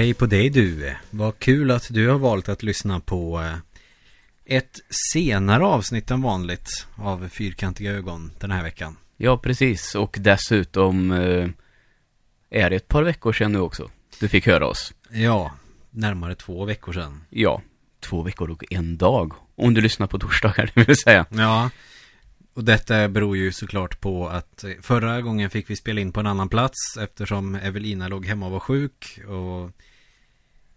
Hej på dig du. Vad kul att du har valt att lyssna på eh, ett senare avsnitt än vanligt av Fyrkantiga ögon den här veckan. Ja, precis. Och dessutom eh, är det ett par veckor sedan nu också. Du fick höra oss. Ja, närmare två veckor sedan. Ja, två veckor och en dag. Om du lyssnar på torsdagar, det vill säga. Ja, och detta beror ju såklart på att förra gången fick vi spela in på en annan plats eftersom Evelina låg hemma och var sjuk och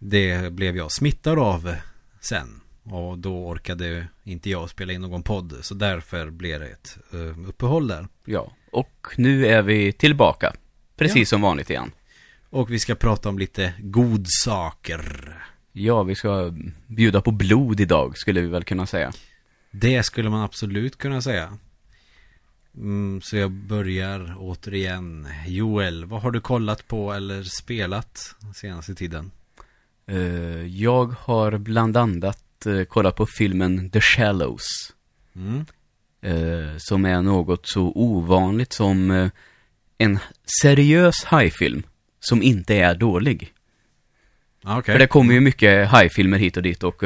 det blev jag smittad av sen. Och då orkade inte jag spela in någon podd så därför blev det ett uh, uppehåll där. Ja, och nu är vi tillbaka. Precis ja. som vanligt igen. Och vi ska prata om lite godsaker. Ja, vi ska bjuda på blod idag skulle vi väl kunna säga. Det skulle man absolut kunna säga. Mm, så jag börjar återigen. Joel, vad har du kollat på eller spelat senaste tiden? Uh, jag har bland annat uh, kollat på filmen The Shallows. Mm. Uh, som är något så ovanligt som en seriös hajfilm som inte är dålig. Okay. För det kommer ju mycket hajfilmer hit och dit och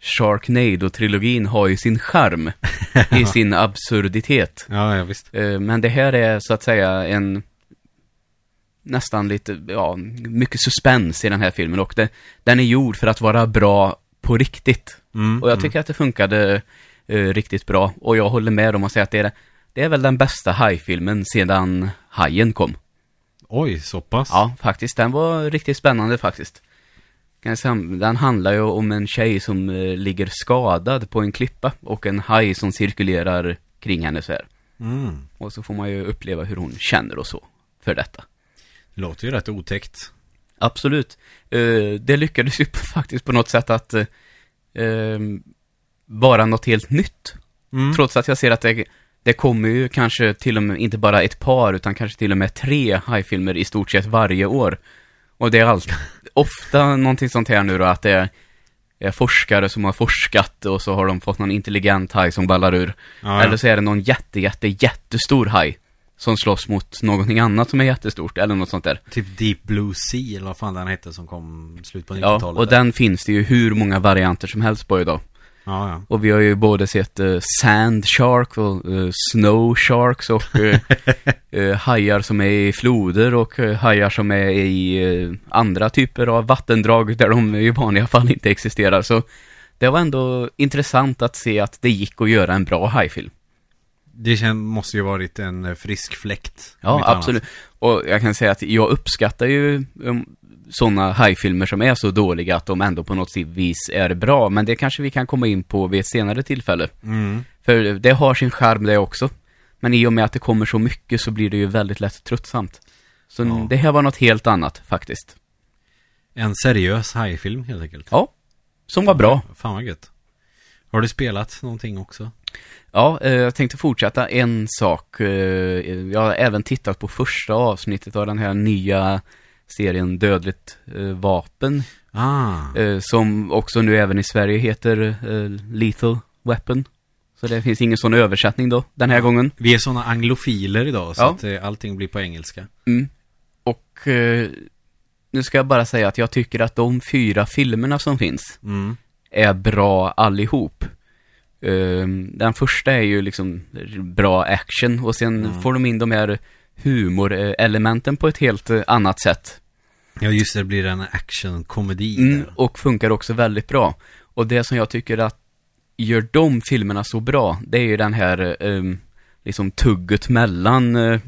Sharknado-trilogin har ju sin charm i sin absurditet. Ja, ja, visst. Men det här är så att säga en nästan lite, ja, mycket suspens i den här filmen och det, den är gjord för att vara bra på riktigt. Mm, och jag tycker mm. att det funkade uh, riktigt bra och jag håller med om att säga att det är, det är väl den bästa hajfilmen sedan Hajen kom. Oj, så pass? Ja, faktiskt. Den var riktigt spännande faktiskt. Den handlar ju om en tjej som uh, ligger skadad på en klippa och en haj som cirkulerar kring henne så här. Mm. Och så får man ju uppleva hur hon känner och så för detta. Låter ju rätt otäckt. Absolut. Uh, det lyckades ju faktiskt på något sätt att uh, vara något helt nytt. Mm. Trots att jag ser att det, det kommer ju kanske till och med inte bara ett par utan kanske till och med tre hajfilmer i stort sett varje år. Och det är allt, ofta någonting sånt här nu då att det är, forskare som har forskat och så har de fått någon intelligent haj som ballar ur. Ja, ja. Eller så är det någon jätte, jätte, jättestor haj som slåss mot någonting annat som är jättestort eller något sånt där. Typ Deep Blue Sea eller vad fan den hette som kom slut på 90-talet. Ja, och där. den finns det ju hur många varianter som helst på idag. Ja, ja. Och vi har ju både sett uh, Sand Shark och uh, Snow Sharks och uh, hajar som är i floder och hajar som är i andra typer av vattendrag där de i vanliga fall inte existerar. Så det var ändå intressant att se att det gick att göra en bra hajfilm. Det måste ju varit en eh, frisk fläkt. Ja, absolut. Annat. Och jag kan säga att jag uppskattar ju um, sådana hajfilmer som är så dåliga att de ändå på något vis är bra. Men det kanske vi kan komma in på vid ett senare tillfälle. Mm. För det har sin charm det också. Men i och med att det kommer så mycket så blir det ju väldigt lätt tröttsamt. Så ja. det här var något helt annat faktiskt. En seriös hajfilm helt enkelt. Ja, som var bra. Fan vad gött. Har du spelat någonting också? Ja, eh, jag tänkte fortsätta en sak. Eh, jag har även tittat på första avsnittet av den här nya serien Dödligt eh, vapen. Ah. Som också nu även i Sverige heter Lethal Weapon. Så det finns ingen sån översättning då, den här ja. gången. Vi är såna anglofiler idag, så ja. att allting blir på engelska. Mm. Och nu ska jag bara säga att jag tycker att de fyra filmerna som finns mm. är bra allihop. Um, den första är ju liksom bra action och sen mm. får de in de här humorelementen på ett helt eh, annat sätt. Ja, just det, blir en actionkomedi. Mm, och funkar också väldigt bra. Och det som jag tycker att gör de filmerna så bra, det är ju den här um, liksom tugget mellan uh,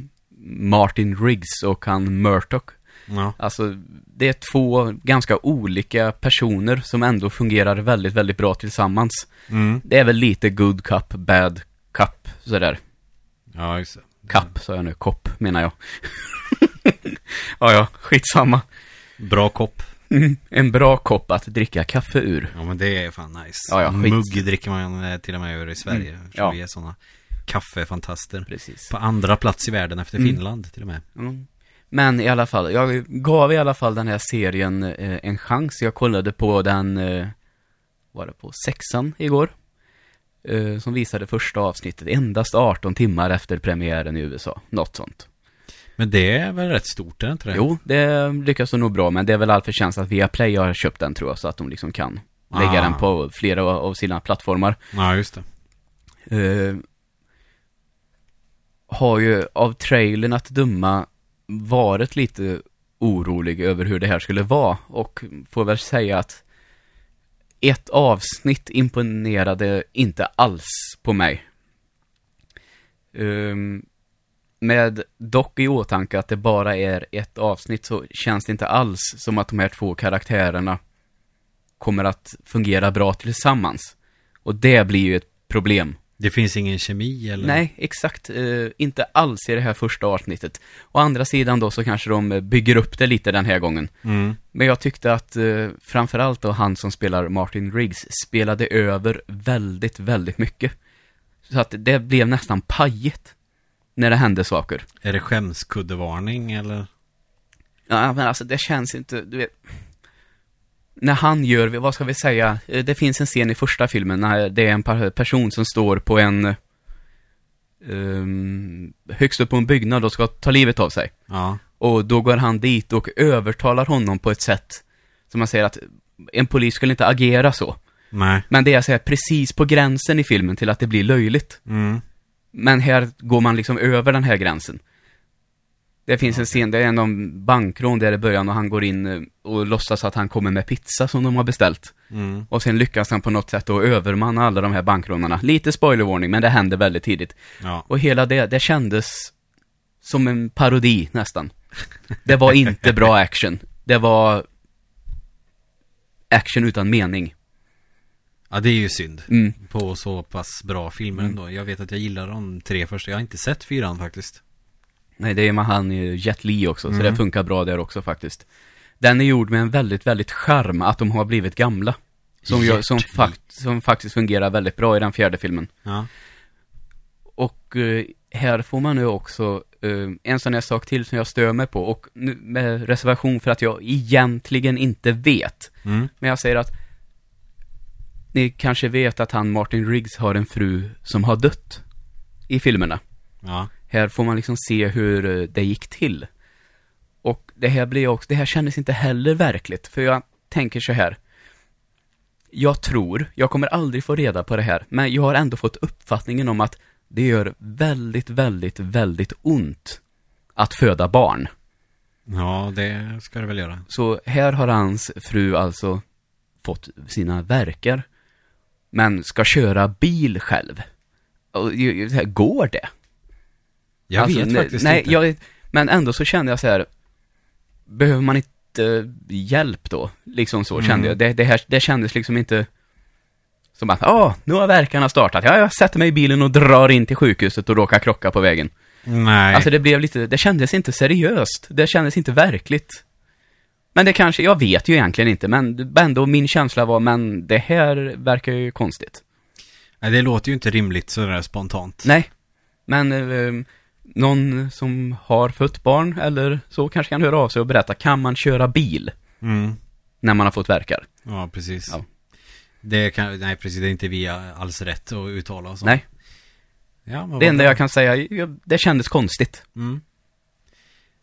Martin Riggs och han Murdoch. Ja. Alltså, det är två ganska olika personer som ändå fungerar väldigt, väldigt bra tillsammans. Mm. Det är väl lite good cup, bad cup, sådär. Ja, just det. Cup, sa jag nu. Kopp, menar jag. ja, ja, skitsamma. Bra kopp. Mm, en bra kopp att dricka kaffe ur. Ja, men det är fan nice. Ja, ja, Mugg dricker man eh, till och med ur i Sverige. Mm, ja. Vi är sådana kaffefantaster. Precis. På andra plats i världen efter mm. Finland till och med. Mm. Men i alla fall, jag gav i alla fall den här serien eh, en chans. Jag kollade på den, eh, var det på sexan igår? Eh, som visade första avsnittet endast 18 timmar efter premiären i USA. Något sånt. Men det är väl rätt stort, är det inte det? Jo, det lyckas de nog bra, men det är väl all förtjänst att Viaplay har köpt den tror jag, så att de liksom kan lägga Ah. den på flera av sina plattformar. Ja, just det. Eh, har ju av trailern att döma varit lite orolig över hur det här skulle vara och får väl säga att ett avsnitt imponerade inte alls på mig. Um, med dock i åtanke att det bara är ett avsnitt så känns det inte alls som att de här två karaktärerna kommer att fungera bra tillsammans. Och det blir ju ett problem. Det finns ingen kemi eller? Nej, exakt. Eh, inte alls i det här första avsnittet. Å andra sidan då så kanske de bygger upp det lite den här gången. Mm. Men jag tyckte att eh, framförallt då han som spelar Martin Riggs spelade över väldigt, väldigt mycket. Så att det blev nästan pajigt när det hände saker. Är det skämskuddevarning eller? Ja, men alltså det känns inte, du vet. När han gör, vad ska vi säga, Eh, det finns en scen i första filmen när det är en person som står på en um, högst upp på en byggnad och ska ta livet av sig. Ja. Och då går han dit och övertalar honom på ett sätt som man säger att en polis skulle inte agera så. Nej. Men det är så här precis på gränsen i filmen till att det blir löjligt. Mm. Men här går man liksom över den här gränsen. Det finns en scen, det är en om bankrån där i början och han går in eh, och låtsas att han kommer med pizza som de har beställt. Mm. Och sen lyckas han på något sätt att övermanna alla de här bankrånarna. Lite spoilervarning, men det händer väldigt tidigt. Ja. Och hela det, det kändes som en parodi nästan. Det var inte bra action. Det var action utan mening. ja, det är ju synd. Mm. På så pass bra filmer Mm. ändå. Jag vet att jag gillar de tre första. Jag har inte sett fyran faktiskt. Nej, det är med han i Jet Li också, så Mm. det funkar bra där också faktiskt. Den är gjord med en väldigt, väldigt charm att de har blivit gamla. Som, gör, som, fakt, som faktiskt fungerar väldigt bra i den fjärde filmen. Ja. Och eh, här får man nu också eh, en sån här sak till som jag stör mig på och nu med reservation för att jag egentligen inte vet. Mm. Men jag säger att ni kanske vet att han Martin Riggs har en fru som har dött i filmerna. Ja. Här får man liksom se hur eh, det gick till. Och det här blir också, det här kändes inte heller verkligt, för jag tänker så här. Jag tror, jag kommer aldrig få reda på det här, men jag har ändå fått uppfattningen om att det gör väldigt, väldigt, väldigt ont att föda barn. Ja, det ska det väl göra. Så här har hans fru alltså fått sina verkar, men ska köra bil själv. Och, går det? Jag Alltså, vet nej, faktiskt nej, inte. Jag, men ändå så kände jag så här, behöver man inte hjälp då? Liksom så Mm. kände jag. Det, det, här, det kändes liksom inte som att, ja, nu har verkarna startat. Ja, jag sätter mig i bilen och drar in till sjukhuset och råkar krocka på vägen. Nej. Alltså det blev lite, det kändes inte seriöst. Det kändes inte verkligt. Men det kanske, jag vet ju egentligen inte, men ändå min känsla var, men det här verkar ju konstigt. nej, det låter ju inte rimligt sådär spontant. Nej, men eh, någon som har fött barn eller så kanske kan höra av sig och berätta, kan man köra bil Mm. när man har fått verkar? Ja, precis. Ja. Det kan, nej precis, det är inte vi alls rätt att uttala oss om. Nej, Ja, det enda bra. jag kan säga, det kändes konstigt. Mm.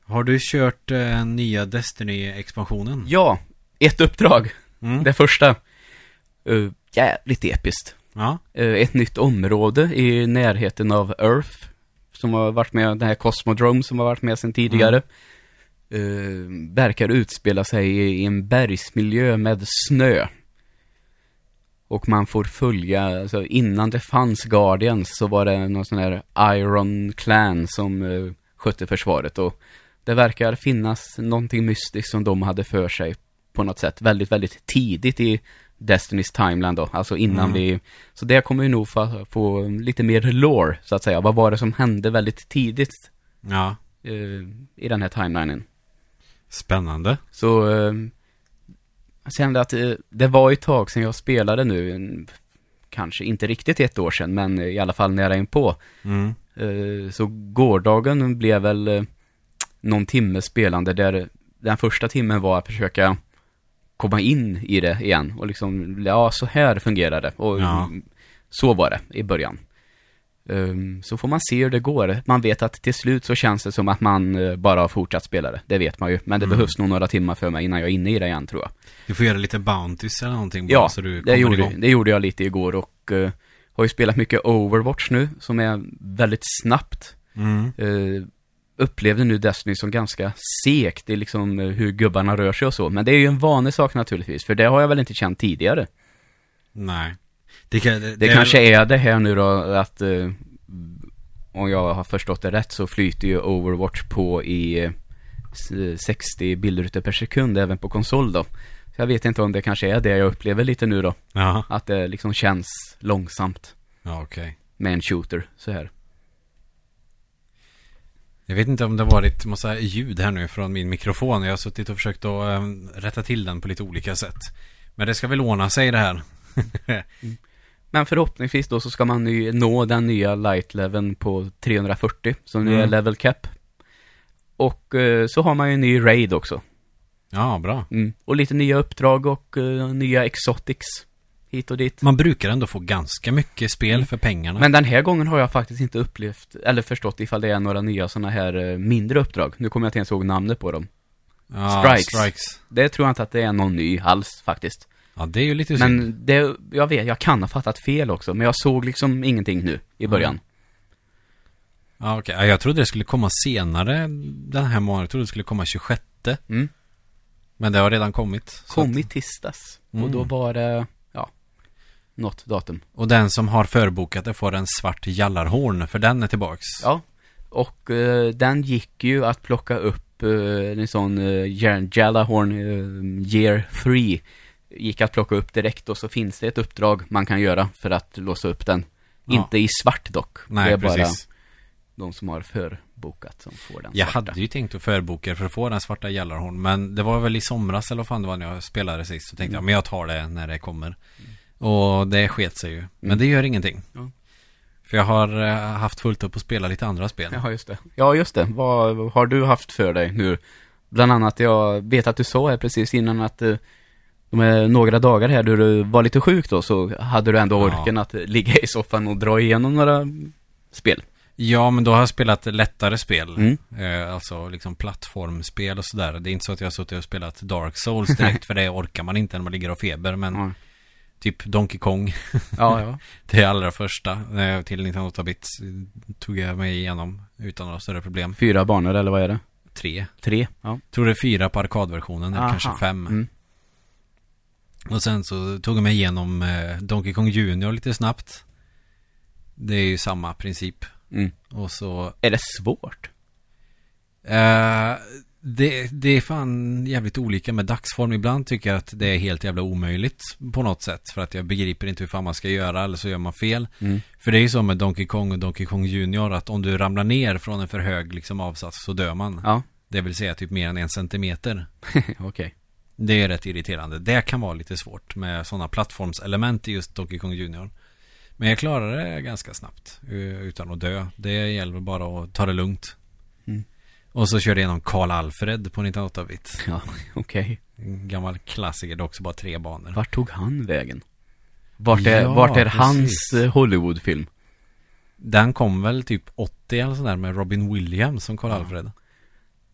Har du kört eh, nya Destiny-expansionen? Ja, ett uppdrag, Mm. det första. Uh, jävligt episkt. Ja. Eh, ett nytt område i närheten av Earth. Som har varit med, den här Cosmodrome som har varit med sedan tidigare. Eh, verkar utspela sig i en bergsmiljö med snö. Och man får följa, alltså innan det fanns Guardians så var det någon sån här Iron Clan som uh, skötte försvaret och det verkar finnas någonting mystiskt som de hade för sig på något sätt väldigt, väldigt tidigt i Destinys timeline då, alltså innan Mm. vi, så det kommer vi nog få, få lite mer lore, så att säga. Vad var det som hände väldigt tidigt Ja. eh, i den här timelinen? Spännande. Så eh, jag kände att eh, det var ett tag sedan jag spelade nu, en, kanske inte riktigt ett år sedan, men i alla fall nära inpå. Mm. Så gårdagen blev väl någon timme spelande där den första timmen var att försöka komma in i det igen och liksom, ja så här fungerar det och Ja. så var det i början. Ehm, så får man se hur det går. Man vet att till slut så känns det som att man eh, bara har fortsatt spela det. Det vet man ju. Men det Mm. behövs nog några timmar för mig innan jag är inne i det igen tror jag. Du får göra lite bounties eller någonting bara Ja, så du Det kommer gjorde, igång. det gjorde jag lite igår och eh, har ju spelat mycket Overwatch nu som är väldigt snabbt. Mm. Uh, upplevde nu Destiny som ganska. Det är liksom eh, hur gubbarna rör sig och så. Men det är ju en vanlig sak naturligtvis. För det har jag väl inte känt tidigare. Nej. Det, kan, det, Det kanske är det här nu då att eh, om jag har förstått det rätt så flyter ju Overwatch på i eh, s- 60 bilder per sekund även på konsol då. Så jag vet inte om det kanske är det jag upplever lite nu då. Ja, Att det liksom känns långsamt ja okej. med en shooter så här. Jag vet inte om det har varit massa ljud här nu från min mikrofon. Jag har suttit och försökt att ähm, rätta till den på lite olika sätt. Men det ska väl ordna sig det här. Men förhoppningsvis då så ska man nu nå den nya light leveln på 340 som nu Mm. är level cap. Och eh, så har man ju en ny raid också. Ja, bra. Mm. Och lite nya uppdrag och eh, nya exotics hit och dit. Man brukar ändå få ganska mycket spel Mm. för pengarna. Men den här gången har jag faktiskt inte upplevt, eller förstått ifall det är några nya sådana här eh, mindre uppdrag. Nu kommer jag inte ens ihåg namnet på dem. ja, strikes. strikes. Det tror jag inte att det är någon ny alls faktiskt. Ja, det är ju lite synd. Men det, jag vet, jag kan ha fattat fel också. Men jag såg liksom ingenting nu i början. Ja, okej. Ja, jag trodde det skulle komma senare den här månaden. Jag trodde det skulle komma 26. Mm. Men det har redan kommit. så Kom att- tisdags. Mm. Och då var det, något datum. Och den som har förbokat det får en svart jallarhorn, för den är tillbaks. Ja. Och eh, den gick ju att plocka upp eh, en sån uh, Jalahorn eh, Year 3. Gick att plocka upp direkt och så finns det ett uppdrag man kan göra för att låsa upp den. Ja. Inte i svart dock. Nej, det är bara precis. de som har förbokat som får den Jag svarta. hade ju tänkt att förboka för att få den svarta jallarhorn Men det var väl i somras eller vad fan det var när jag spelade sist Så tänkte jag, men jag tar det när det kommer Och det sket sig ju Men Mm. det gör ingenting Ja. För jag har eh, haft fullt upp att spela lite andra spel Jaha, just det. Ja, just det. Vad har du haft för dig nu? Bland annat, jag vet att du sa här precis innan att eh, de några dagar här då du var lite sjuk då, så hade du ändå Ja. orken att ligga i soffan och dra igenom några spel. Ja, men då har jag spelat lättare spel Mm. eh, Alltså liksom plattformspel och sådär Det är inte så att jag har suttit och spelat Dark Souls direkt För det orkar man inte när man ligger och feber Men Ja, typ Donkey Kong ja. ja. Det allra första eh, till 1908-bit Tog jag mig igenom utan några större problem Fyra banor, eller vad är det? Tre Tre? Ja. Tror det är fyra på arkadversionen, eller kanske fem. Mm. Och sen så tog jag mig igenom eh, Donkey Kong Junior lite snabbt. Det är ju samma princip. Mm. Och så... Är det svårt? Eh, det, det är fan jävligt olika med dagsform. Ibland tycker jag att det är helt jävla omöjligt på något sätt. För att jag begriper inte hur fan man ska göra, eller så gör man fel. Mm. För det är ju så med Donkey Kong och Donkey Kong Junior att om du ramlar ner från en för hög liksom, avsats så dör man. Ja, Det vill säga typ mer än en centimeter. okej. Det är rätt irriterande. Det kan vara lite svårt med sådana plattformselement i just Donkey Kong Junior. Men jag klarar det ganska snabbt eh, utan att dö. Det gäller bara att ta det lugnt. Och så körde jag igenom Karl Alfred på 98-bit. Ja, okej. En gammal klassiker, det är också bara tre banor. Vart tog han vägen? Vart är, Ja, vart är hans eh, Hollywoodfilm? Den kom väl typ 80 eller sådär med Robin Williams som Karl Ja. Alfred.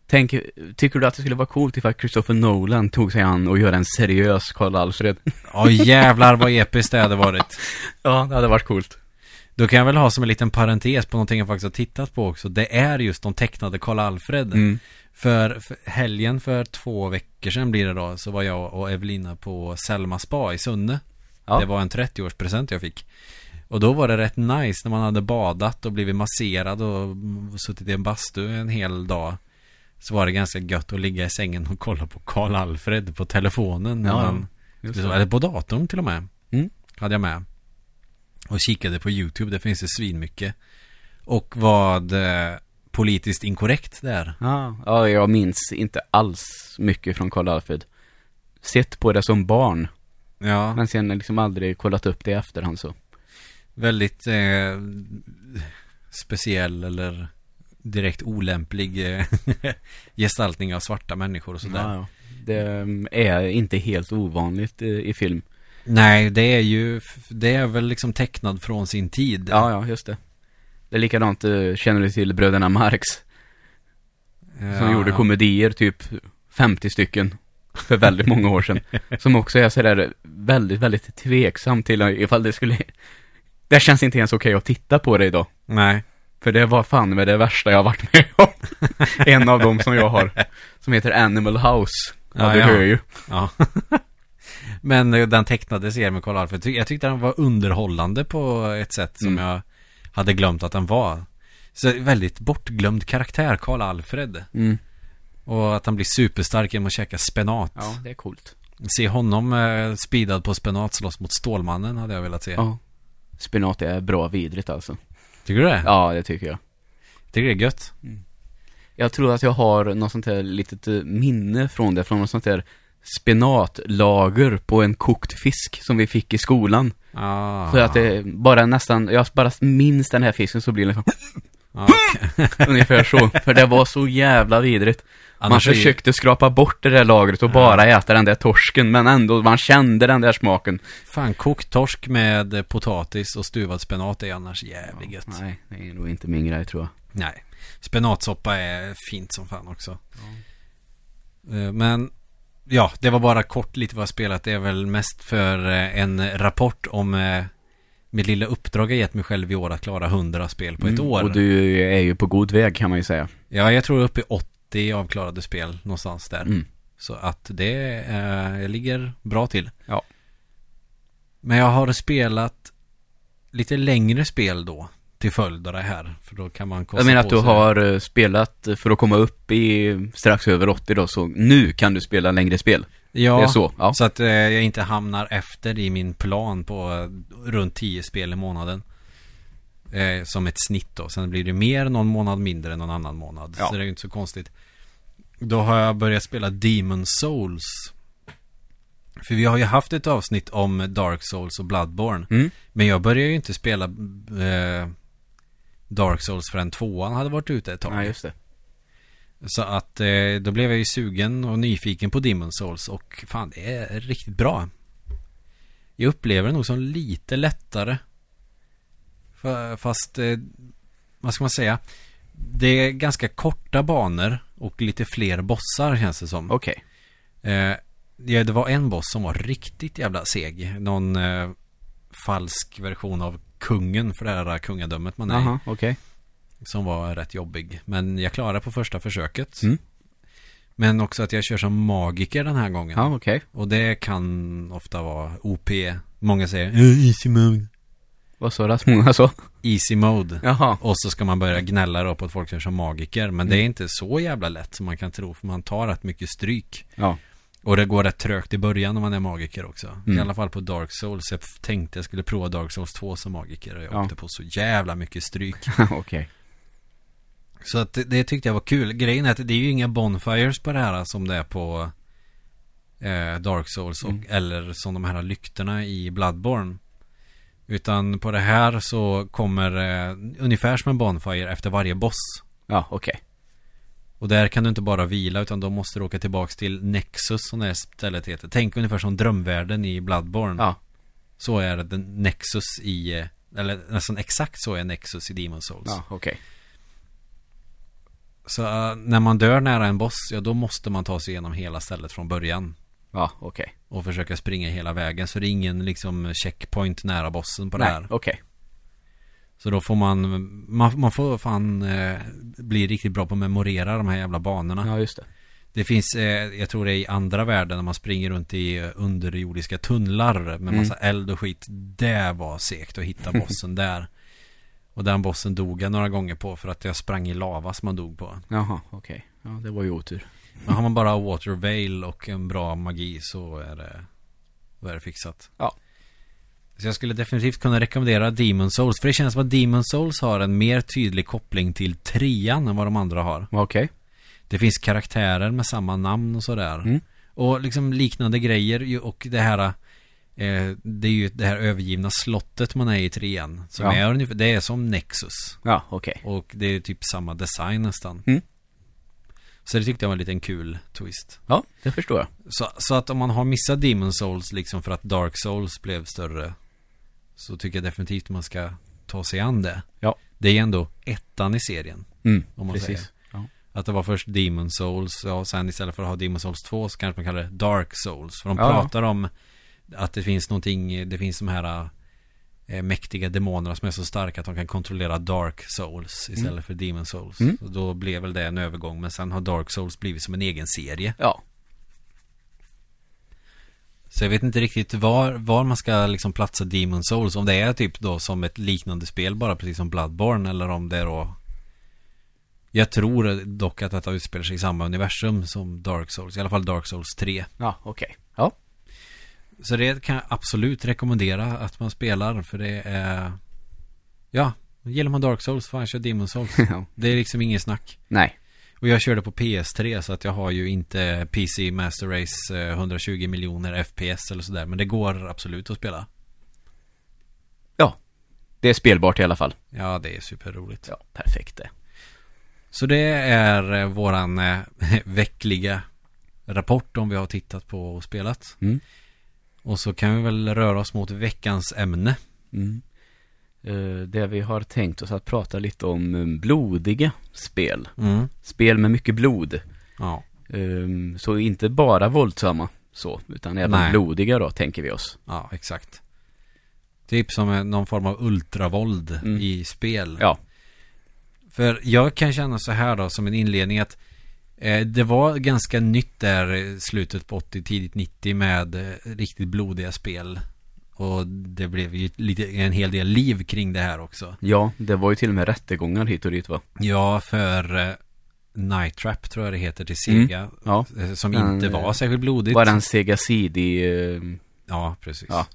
Tänk, tycker du att det skulle vara coolt ifall Christopher Nolan tog sig an och göra en seriös Karl Alfred? Ja jävlar vad episkt det hade varit. Ja, det hade varit coolt. Då kan jag väl ha som en liten parentes på någonting jag faktiskt har tittat på också. Det är just de tecknade Karl Alfred. Mm. För, för helgen för två veckor sedan blir det då Så var jag och Evelina på Selma Spa i Sunne Ja. Det var en 30-årspresent jag fick Och då var det rätt nice när man hade badat och blivit masserad och suttit i en bastu en hel dag Så var det ganska gött att ligga i sängen och kolla på Karl Alfred på telefonen när Ja, man. Eller på datorn till och med Mm. Hade jag med Och kikade på YouTube, det finns det svinmycket Och vad eh, politiskt inkorrekt det är Ja, ja, jag minns inte alls mycket från Karl Alfred. Sett på det som barn, Ja men sen liksom aldrig kollat upp det i efterhand så. väldigt eh, speciell eller direkt olämplig eh, gestaltning av svarta människor och sådär. Ja, ja. Det mm, är inte helt ovanligt eh, i film. Nej, det är ju, det är väl liksom tecknad från sin tid. Ja, ja, just det. Det är likadant, eh, känner du till bröderna Marx? Som Ja, gjorde ja. komedier, typ 50 stycken. För väldigt många år sedan. Som också är sådär väldigt, väldigt tveksam till ifall det skulle... Det känns inte ens okej att titta på det idag. Nej. För det var fan med det värsta jag har varit med om. en av dem som jag har. Som heter Animal House. Ja, Ja, du ja. hör ju. Ja. Men eh, den tecknade serien med Karl Alfred, jag tyckte den var underhållande på ett sätt som Mm. jag hade glömt att den var. Så väldigt bortglömd karaktär, Karl Alfred. Mm. Och att han blir superstark genom att käka spenat. Ja, det är coolt. Se honom eh, speedad på spenat slåss mot Stålmannen hade jag velat se. Ja. Spenat är bra vidrigt alltså. Tycker du det? Ja, det tycker jag. Tycker det är gött? Jag tror att jag har något sånt här litet eh, minne från det, från något sånt där spenatlager på en kokt fisk som vi fick i skolan. Ah. Så att det bara nästan, jag bara minns den här fisken så blir det liksom Ja, okej. ungefär så. För det var så jävla vidrigt. Man Annars är ju- försökte skrapa bort det där lagret och bara äta den där torsken, men ändå, man kände den där smaken. Fan, kokt torsk med potatis och stuvad spenat är annars jävligt gött. Nej, det är nog inte min grej tror jag. Nej. Spenatsoppa är fint som fan också. Eh, Men ja, det var bara kort lite vad jag spelat. Det är väl mest för eh, en rapport om eh, mitt lilla uppdrag jag gett mig själv i år att klara 100 spel på ett Mm, år. Och du är ju på god väg kan man ju säga. Ja, jag tror uppe i 80 avklarade spel någonstans där. Mm. Så att det eh, ligger bra till. Ja. Men jag har spelat lite längre spel då till följd av det här. För då kan man kosta Jag menar att du har eh, spelat för att komma upp i strax över 80 då, så nu kan du spela längre spel. Ja, Det är så, ja. så att eh, jag inte hamnar efter i min plan på eh, runt 10 spel i månaden. Eh, som ett snitt då. Sen blir det mer någon månad mindre än någon annan månad. Ja. Så det är ju inte så konstigt. Då har jag börjat spela Demon Souls. För vi har ju haft ett avsnitt om Dark Souls och Bloodborne. Mm. Men jag började ju inte spela eh, Dark Souls förrän tvåan hade varit ute ett tag. Ja, just det. Så att eh, då blev jag ju sugen och nyfiken på Demon Souls och fan det är riktigt bra. Jag upplever det nog som lite lättare. Fa- Fast, eh, vad ska man säga? Det är ganska korta banor och lite fler bossar känns det som. Okej. Eh, ja, det var en boss som var riktigt jävla seg. Någon eh, falsk version av kungen för det här kungadömet man är i. Jaha, okej. Som var rätt jobbig. Men jag klarade på första försöket. Mm. Men också att jag kör som magiker den här gången. Ja, okej. Och det kan ofta vara OP. Många säger "Eh, easy mode. Vad sa Rasmus alltså? Easy mode. Jaha. Och så ska man börja gnälla då på att folk kör som magiker. Men det är Mm. inte så jävla lätt som man kan tro. För man tar rätt mycket stryk. Ja. Och det går rätt trögt i början när man är magiker också. I Mm. alla fall på Dark Souls. Jag tänkte jag skulle prova Dark Souls 2 som magiker. Och jag Ja. åkte på så jävla mycket stryk. okej. Så att det, det tyckte jag var kul. Grejen är att det är ju inga bonfires på det här som det är på eh, Dark Souls och, Mm. eller som de här lyktorna i Bloodborne. Utan på det här så kommer eh, ungefär som en bonfire efter varje boss. Ja, okej. Och där kan du inte bara vila utan då måste du åka tillbaks till Nexus som det här stället heter. Tänk ungefär som drömvärlden i Bloodborne. Ja. Så är det Nexus i, eh, eller nästan exakt så är Nexus i Demon Souls. Ja, okej. Så eh, när man dör nära en boss, ja då måste man ta sig igenom hela stället från början. Ja, okej. Och försöka springa hela vägen. Så det är ingen liksom checkpoint nära bossen på det Nej, här. okej. Så då får man, man, man får fan eh, bli riktigt bra på att memorera de här jävla banorna. Ja, just det. Det finns, eh, jag tror det är i andra världen när man springer runt i eh, underjordiska tunnlar med Mm. massa eld och skit. Det var segt att hitta bossen där. Och den bossen dog jag några gånger på för att jag sprang i lava som man dog på. Jaha, okej. Ja, det var ju otur. Men har man bara Water Veil och en bra magi så är det, då är det fixat. Ja. Så jag skulle definitivt kunna rekommendera Demon Souls. För det känns som att Demon Souls har en mer tydlig koppling till trean än vad de andra har. Okej. Det finns karaktärer med samma namn och sådär. Mm. Och liksom liknande grejer och det här eh, Det är ju det här övergivna slottet man är i trean. Som Ja. är ungefär, det är som Nexus. Ja, okej. Och det är typ samma design nästan. Mm. Så det tyckte jag var en liten kul twist. Ja, det förstår jag. Så, så att om man har missat Demon Souls liksom för att Dark Souls blev större Så tycker jag definitivt man ska ta sig an det Ja. Det är ändå ettan i serien. Mm, Om man precis. säger. Ja. Att det var först Demon Souls, ja, och sen istället för att ha Demon Souls 2 så kanske man kallar det Dark Souls. För de Ja. pratar om att det finns någonting, det finns de här eh, mäktiga demonerna som är så starka att de kan kontrollera Dark Souls istället för Demon Souls. Mm. Och då blev väl det en övergång, men sen har Dark Souls blivit som en egen serie. ja. Så jag vet inte riktigt var, var man ska liksom platsa Demon Souls. Om det är typ då som ett liknande spel bara precis som Bloodborne eller om det är då Jag tror dock att detta utspelar sig i samma universum som Dark Souls. I alla fall Dark Souls 3. Ja, okej. Ja. Så det kan jag absolut rekommendera att man spelar för det är Ja, gillar man Dark Souls, fan kör Demon Souls. Det är liksom ingen snack. Nej. Och jag körde på PS3 så att jag har ju inte PC Master Race eh, 120 miljoner FPS eller sådär. Men det går absolut att spela. Ja. Det är spelbart i alla fall. Ja, det är superroligt. Ja, perfekt det. Så det är eh, våran eh, veckliga rapport om vi har tittat på och spelat. Mm. Och så kan vi väl röra oss mot veckans ämne. Mm. Eh, det vi har tänkt oss att prata lite om eh, blodiga spel. Mm. Spel med mycket blod. Ja. Ehm, så inte bara våldsamma så, utan även Nej. blodiga då, tänker vi oss. ja, exakt. Typ som någon form av ultravåld Mm. i spel. Ja. För jag kan känna så här då som en inledning att eh, det var ganska nytt där slutet på 80, tidigt 90 med riktigt blodiga spel. Och det blev ju lite, en hel del liv kring det här också. Ja, det var ju till och med rättegångar hit och dit va? Ja, för eh, Night Trap tror jag det heter till Sega. Ja. eh, Som Den, inte var eh, särskilt blodigt. Var den Sega CD, eh, Ja, precis. Ja.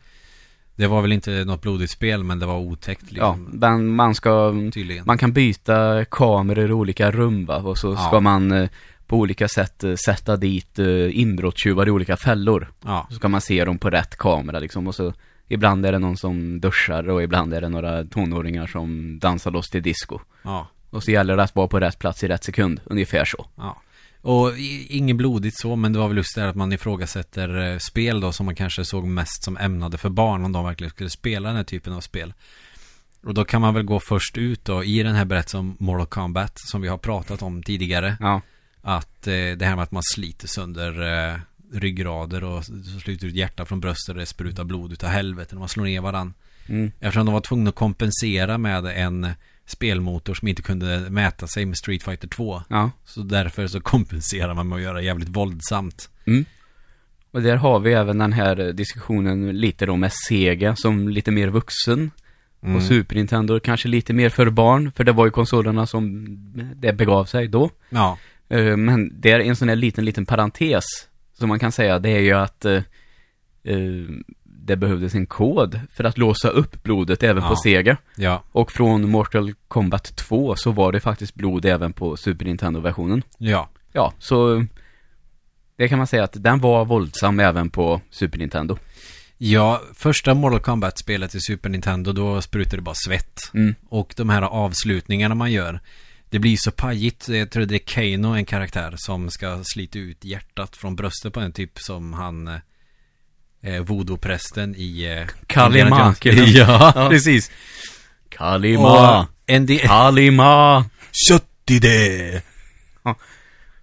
Det var väl inte något blodigt spel, men det var otäckt ja, liksom. man, ska, Tydligen. man kan byta kameror i olika rum va? Och så Ja. ska man eh, på olika sätt sätta dit inbrottstjuvar i olika fällor. Ja, Så ska man se dem på rätt kamera liksom och så Ibland är det någon som duschar och ibland är det några tonåringar som dansar loss till disco. ja, Och så gäller det att vara på rätt plats i rätt sekund, ungefär så. ja. Och inget blodigt så, men det var väl just det att man ifrågasätter eh, spel då som man kanske såg mest som ämnade för barn om de verkligen skulle spela den här typen av spel. Och då kan man väl gå först ut då i den här berättelsen om Mortal Kombat som vi har pratat om tidigare. Ja, Att eh, det här med att man sliter sönder eh, ryggrader och så sluter ut hjärta från bröstet och det sprutar blod utav helvete när man slår ner varandra. mm. Eftersom de var tvungna att kompensera med en spelmotor som inte kunde mäta sig med Street Fighter 2. ja. Så därför så kompenserar man med att göra jävligt våldsamt. Mm. Och där har vi även den här diskussionen lite då med Sega som lite mer vuxen. Mm. Och Super Nintendo kanske lite mer för barn, för det var ju konsolerna som det begav sig då. Ja, Eh, Men det är en sån här liten, liten parentes som man kan säga, det är ju att eh, eh, det behövdes en kod för att låsa upp blodet även på Ja. Sega. ja, Och från Mortal Kombat 2 så var det faktiskt blod även på Super Nintendo-versionen. ja. Ja, så det kan man säga att den var våldsam även på Super Nintendo. Ja, första Mortal Kombat-spelet i Super Nintendo, då sprutar det bara svett. Mm. Och de här avslutningarna man gör, det blir så pajigt. Jag tror det är Kano, en karaktär, som ska slita ut hjärtat från bröstet på en typ som han, eh, voodoo-prästen i... Eh, Kalima. Ja, Ja. precis. Kalima! En del... Kalima! Kött i det! Ja.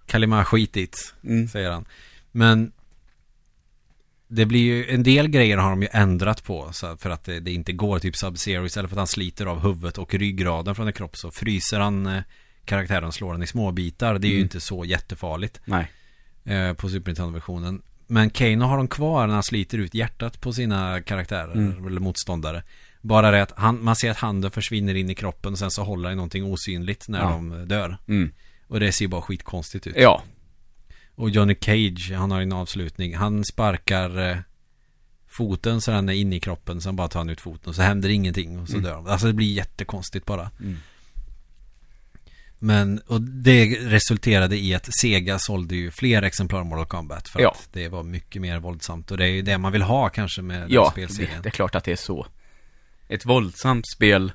Kalima skitigt, Mm. säger han. Men det blir ju, en del grejer har de ju ändrat på så för att det, det inte går typ Sub-Zero istället för att han sliter av huvudet och ryggraden från en kropp så fryser han eh, karaktären slår den i små bitar. Det är ju Mm. inte så jättefarligt Nej. eh, på Super Nintendo-versionen. Men Kano har de kvar när han sliter ut hjärtat på sina karaktärer Mm. eller motståndare. Bara det att han, man ser att handen försvinner in i kroppen och sen så håller i någonting osynligt när Ja. de dör. Mm. Och det ser ju bara skitkonstigt ut. Ja. Och Johnny Cage, han har en avslutning. Han sparkar eh, foten så den är inne i kroppen. Sen bara tar han ut foten och så händer ingenting och så Mm. dör han. Alltså det blir jättekonstigt bara. Mm. Men, och det resulterade i att Sega sålde ju fler exemplar av Mortal Kombat. För Ja. att det var mycket mer våldsamt. Och det är ju det man vill ha kanske med den Ja, det, spelserien. det är klart att det är så. Ett våldsamt spel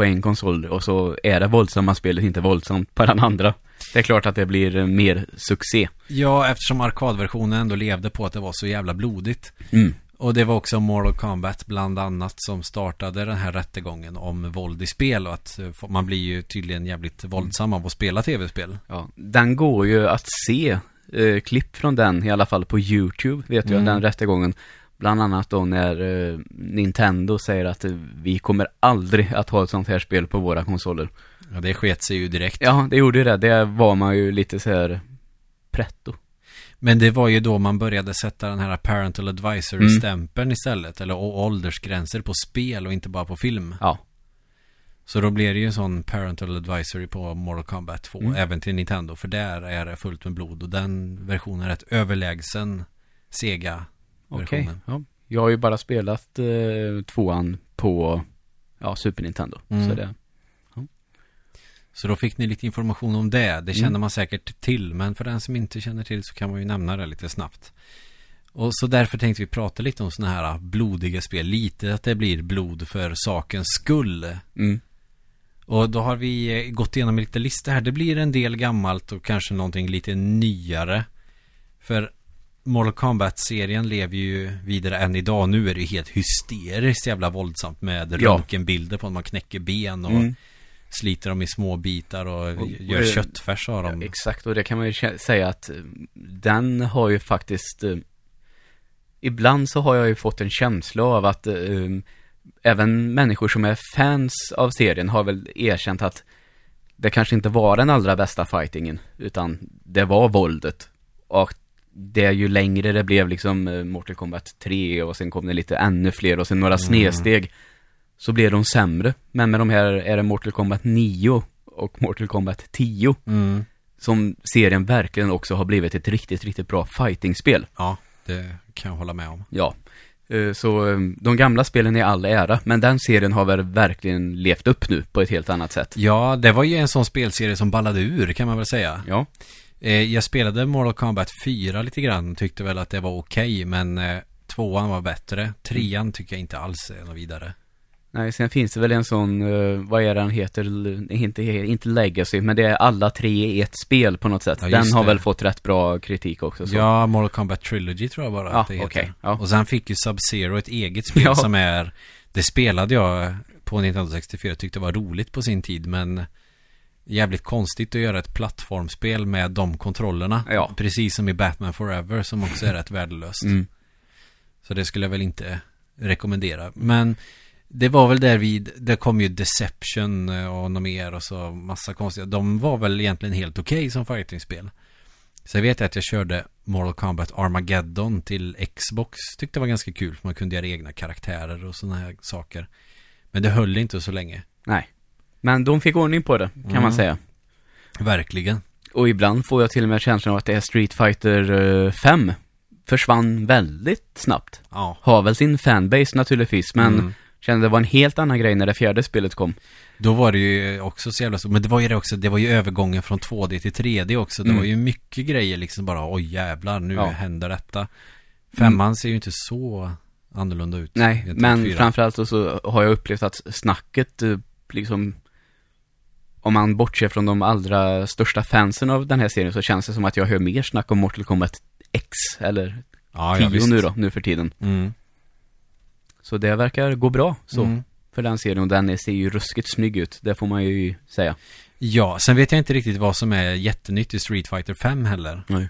på en konsol och så är det våldsamma spelet inte våldsamt på den andra. Det är klart att det blir eh, mer succé. Ja, eftersom arkadversionen ändå levde på att det var så jävla blodigt. Mm. Och det var också Mortal Kombat bland annat som startade den här rättegången om våld i spel och att eh, man blir ju tydligen jävligt våldsam av att spela tv-spel. Ja, den går ju att se eh, klipp från den, i alla fall på YouTube, vet jag, Mm. den rättegången. Bland annat då när eh, Nintendo säger att eh, vi kommer aldrig att ha ett sånt här spel på våra konsoler. Ja, det sket sig ju direkt. Ja, det gjorde ju det. Det var man ju lite så här pretto. Men det var ju då man började sätta den här parental advisory-stämpeln istället. Eller åldersgränser på spel och inte bara på film. Ja. Så då blir det ju en sån parental advisory på Mortal Kombat 2. Mm. Även till Nintendo. För där är det fullt med blod. Och den versionen är rätt överlägsen Sega Okej. versionen. Ja. Jag har ju bara spelat eh, tvåan på, ja, Super Nintendo. Mm. Så det, Så då fick ni lite information om det. Det känner Mm. man säkert till. Men för den som inte känner till så kan man ju nämna det lite snabbt. Och så därför tänkte vi prata lite om sådana här blodiga spel. Lite att det blir blod för sakens skull. mm. Och då har vi eh, gått igenom lite listor här. Det blir en del gammalt och kanske någonting lite nyare. För Mortal Kombat-serien lever ju vidare än idag. Nu är det ju helt hysteriskt jävla våldsamt med Ja. röntgenbilder på att man knäcker ben och Mm. sliter dem i små bitar och, Och- gör och- köttfärs av dem. Ja, exakt, och det kan man ju säga att eh, den har ju faktiskt eh, Ibland så har jag ju fått en känsla av att eh, även människor som är fans av serien har väl erkänt att det kanske inte var den allra bästa fightingen, utan det var våldet. Och det är ju längre det blev liksom eh, Mortal Kombat 3 och sen kom det lite ännu fler och sen några snedsteg. Så blev de sämre. Men med de här är det Mortal Kombat 9 och Mortal Kombat 10 Mm. som serien verkligen också har blivit ett riktigt, riktigt bra fightingspel. Ja, det kan jag hålla med om. Ja. Eh, Så eh, de gamla spelen är all ära, men den serien har väl verkligen levt upp nu på ett helt annat sätt. Ja, det var ju en sån spelserie som ballade ur kan man väl säga. Ja. Eh, jag spelade Mortal Kombat 4 lite grann. Tyckte väl att det var okej, men eh, tvåan var bättre. Trean tycker jag inte alls är något vidare. Nej, sen finns det väl en sån, eh, vad är den heter, inte, inte Legacy, men det är alla tre i ett spel på något sätt. Ja, den har det. väl fått rätt bra kritik också. Så. Ja, Mortal Kombat Trilogy tror jag bara Ja, att det heter. okej, ja. Och sen fick ju Sub-Zero ett eget spel Ja. som är Det spelade jag på Nintendo 64 Tyckte var roligt på sin tid men Jävligt konstigt att göra ett plattformspel med de kontrollerna. Ja. Precis som i Batman Forever som också är rätt värdelöst. Mm. Så det skulle jag väl inte rekommendera. Men det var väl där vid Det kom ju Deception eh, och något mer och så massa konstiga. De var väl egentligen helt okej som fightingspel. Så jag vet att jag körde Mortal Kombat Armageddon till Xbox. Tyckte det var ganska kul för man kunde göra egna karaktärer och sådana här saker. Men det höll inte så länge. Nej. Men de fick ordning på det, kan Mm. man säga. Verkligen Och ibland får jag till och med känslan av att det är Street Fighter eh, 5 försvann väldigt snabbt. Ja Har väl sin fanbase naturligtvis, men Mm. kände det var en helt annan grej när det fjärde spelet kom. Då var det ju också så jävla så Men det var ju det också Det var ju övergången från 2D till 3D också Det Mm. var ju mycket grejer liksom bara Oj jävlar nu Ja. Mm. händer detta Femman ser ju inte så annorlunda ut Nej, men framförallt så- så har jag upplevt att snacket eh, liksom om man bortser från de allra största fansen av den här serien så känns det som att jag hör mer snack om Mortal Kombat X eller ja, 10 ja, nu då, nu för tiden. mm. Så det verkar gå bra så Mm. för den serien och den är- ser ju ruskigt snygg ut, det får man ju säga. Ja, sen vet jag inte riktigt vad som är jättenytt i Street Fighter 5 heller Nej.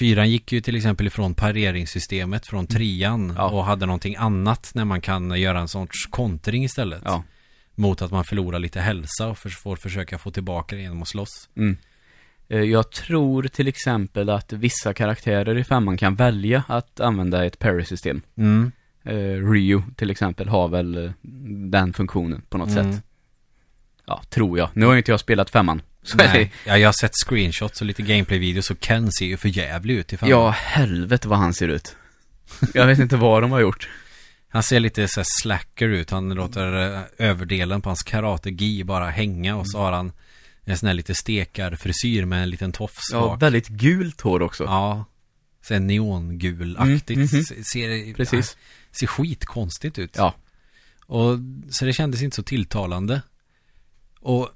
Fyran gick ju till exempel ifrån pareringssystemet från trean Mm. Ja. och hade någonting annat när man kan göra en sorts kontring istället. Ja. Mot att man förlorar lite hälsa och får försöka få tillbaka det genom att slåss. Mm. Eh, Jag tror till exempel att vissa karaktärer i femman kan välja att använda ett parry-system. Mm. Eh, Ryu till exempel har väl eh, den funktionen på något Mm. sätt. Ja, tror jag. Nu har ju inte jag spelat femman. Så Nej, ja, jag har sett screenshots och lite gameplay-videos och Ken ser ju för jävlig ut i femman. Ja, helvete vad han ser ut. Jag vet inte vad de har gjort. Han ser lite så slacker ut. Han låter eh, överdelen på hans karate-gi bara hänga och så har han en sån här lite stekarfrisyr med en liten tofs Ja, väldigt gult hår också. Ja. Sen neongulaktigt. Mm, mhm. Se- Ser, Precis. Ser skitkonstigt ut. Ja. Och så det kändes inte så tilltalande. Och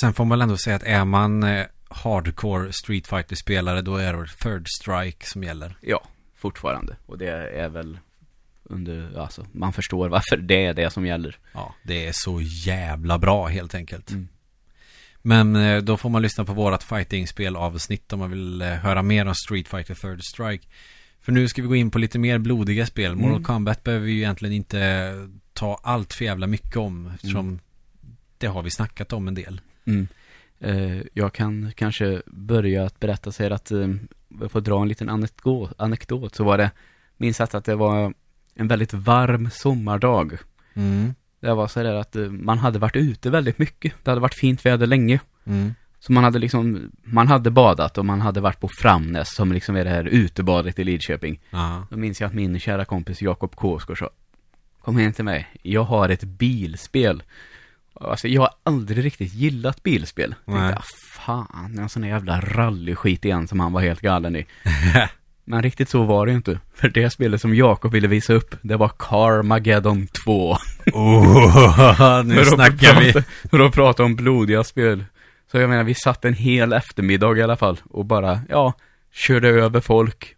sen får man väl ändå säga att är man eh, hardcore Street fighter spelare då är det Third Strike som gäller. Ja, fortfarande. Och det är väl under, alltså, man förstår varför det är det som gäller. Ja, det är så jävla bra helt enkelt. Mm. Men eh, då får man lyssna på vårat fighting-spel avsnitt om man vill eh, höra mer om Street Fighter Third Strike. För nu ska vi gå in på lite mer blodiga spel. Mortal Mm. Kombat behöver vi ju egentligen inte ta allt för jävla mycket om. Eftersom det har vi snackat om en del. Mm. Eh, jag kan kanske börja att berätta så här att, eh, jag får dra en liten anekdot, anekdot så var det, minns att det var en väldigt varm sommardag. Mm. Det var så där att eh, man hade varit ute väldigt mycket. Det hade varit fint väder länge. Mm. Så man hade liksom, man hade badat och man hade varit på Framnäs som liksom är det här utebadet i Lidköping. Ja. Då minns jag att min kära kompis Jakob Kåsgård sa Kom hem till mig, jag har ett bilspel. Alltså jag har aldrig riktigt gillat bilspel. Nej. tänkte, ah, fan, en sån här jävla rallyskit igen som han var helt galen i. Men riktigt så var det ju inte. För det spelet som Jakob ville visa upp, det var Carmageddon 2. oh, nu snackar vi. För att prata om blodiga spel. Så jag menar, vi satt en hel eftermiddag i alla fall och bara, ja, körde över folk.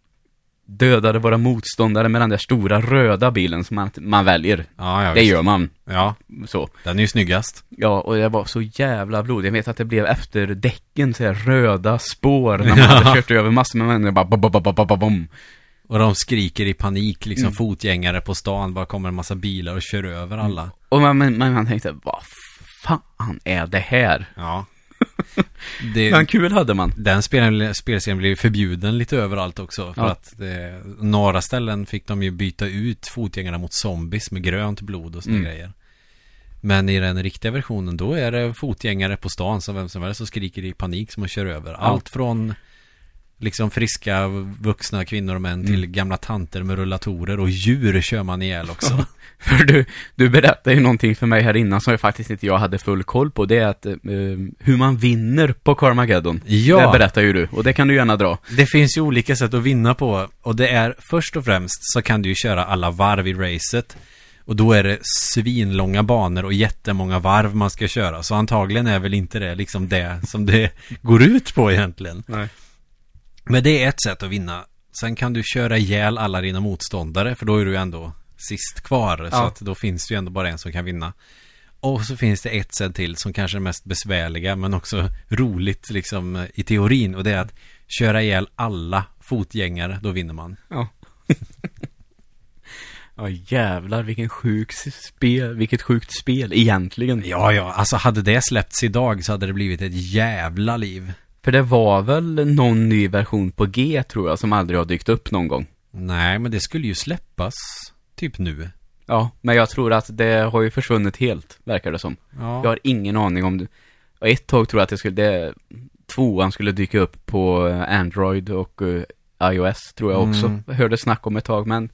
Dödade våra motståndare med den där stora röda bilen som man, man väljer. Ja, ja, Det gör man. Ja, Så. den är ju snyggast. Ja, och det var så jävla blodigt. Jag vet att det blev efter däcken så här röda spår när man hade kört över massor med människor. Bara, bom, bom, bom, bom. Och de skriker i panik, liksom Mm. fotgängare på stan. Bara kommer en massa bilar och kör över alla. Och man, man, man tänkte, vad fan är det här? Ja. Det, Men kul hade man. Den spelen, spelserien blev förbjuden lite överallt också. För Ja. att det, några ställen fick de ju byta ut fotgängarna mot zombies med grönt blod och såna Mm. grejer. Men i den riktiga versionen då är det fotgängare på stan som vem som helst som skriker i panik som man kör över. Allt från liksom friska vuxna kvinnor och män Mm. till gamla tanter med rullatorer och djur kör man ihjäl också. För du, du berättade ju någonting för mig här innan som jag faktiskt inte jag hade full koll på. Det är att eh, hur man vinner på Carmageddon. Ja. Det berättar ju du. Och det kan du gärna dra. Det finns ju olika sätt att vinna på och det är först och främst så kan du ju köra alla varv i racet och då är det svinlånga banor och jättemånga varv man ska köra så antagligen är väl inte det liksom det som det går ut på egentligen. Nej. Men det är ett sätt att vinna. Sen kan du köra ihjäl alla dina motståndare för då är du ändå sist kvar så Ja. att då finns det ju ändå bara en som kan vinna. Och så finns det ett sätt till som kanske är mest besvärliga men också roligt liksom i teorin och det är att köra ihjäl alla fotgängare, då vinner man. Ja. Ja jävlar vilken sjuk spel, vilket sjukt spel egentligen. Ja, ja, alltså hade det släppts idag så hade det blivit ett jävla liv. För det var väl någon ny version på G tror jag som aldrig har dykt upp någon gång. Nej, men det skulle ju släppas typ nu. Ja, men jag tror att det har ju försvunnit helt, verkar det som. Ja. Jag har ingen aning om det. Och ett tag tror jag att det skulle, det, tvåan skulle dyka upp på eh, Android och eh, iOS tror jag också. Mm. Jag hörde snack om ett tag, men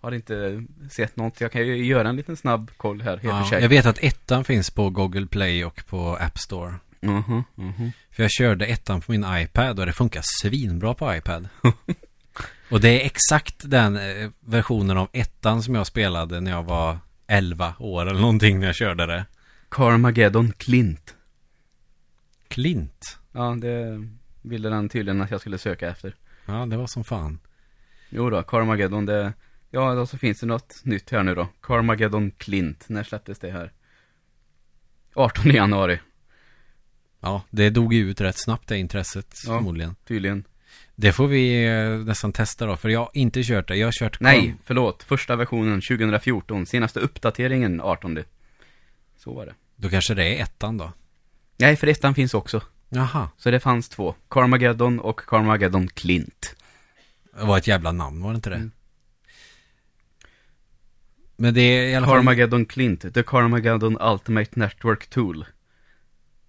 har inte sett något. Jag kan ju göra en liten snabb koll här, helt Ja, jag vet att ettan finns på Google Play och på App Store. Mhm, mhm. För jag körde ettan på min iPad och det funkar svinbra på iPad. och det är exakt den eh, versionen av ettan som jag spelade när jag var 11 år eller någonting när jag körde det. Carmageddon Clint. Clint. Ja, det ville den tydligen att jag skulle söka efter. Ja, det var som fan. Jo då, Carmageddon, det... Ja, då så finns det något nytt här nu då. Carmageddon Clint. När släpptes det här? 18 januari, Ja, det dog ju ut rätt snabbt det intresset Ja. förmodligen. tydligen. Det får vi eh, nästan testa då, för jag har inte kört det. Jag har kört Nej, förlåt. Första versionen 2014. Senaste uppdateringen 18. Så var det. Då kanske det är ettan då. Nej, för ettan finns också. Jaha, Så det fanns två. Carmageddon och Carmageddon Clint. det var ett jävla namn, var det inte det? Mm. Men det är i alla fall... Carmageddon Clint, the Carmageddon Ultimate Network Tool.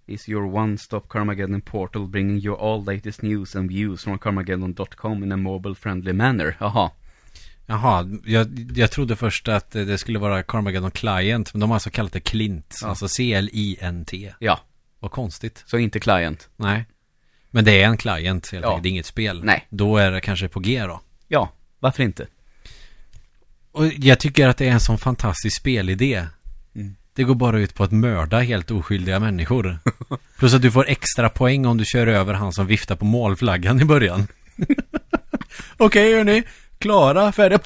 Is your one-stop Carmageddon portal bringing you all latest news and views from Carmageddon.com in a mobile-friendly manner. Jaha. Jaha, jag, jag trodde först att det skulle vara Carmageddon Client, men de har alltså kallat det Clint. Ja. Alltså C-L-I-N-T. Ja, Vad konstigt. så inte client. Nej. Men det är en client helt Ja. enkelt, det är inget spel. Nej. Då är det kanske på G då. Ja, varför inte? Och jag tycker att det är en sån fantastisk spelidé. Mm. Det går bara ut på att mörda helt oskyldiga människor. Plus att du får extra poäng om du kör över han som viftar på målflaggan i början. Okej hörni, klara, färdiga.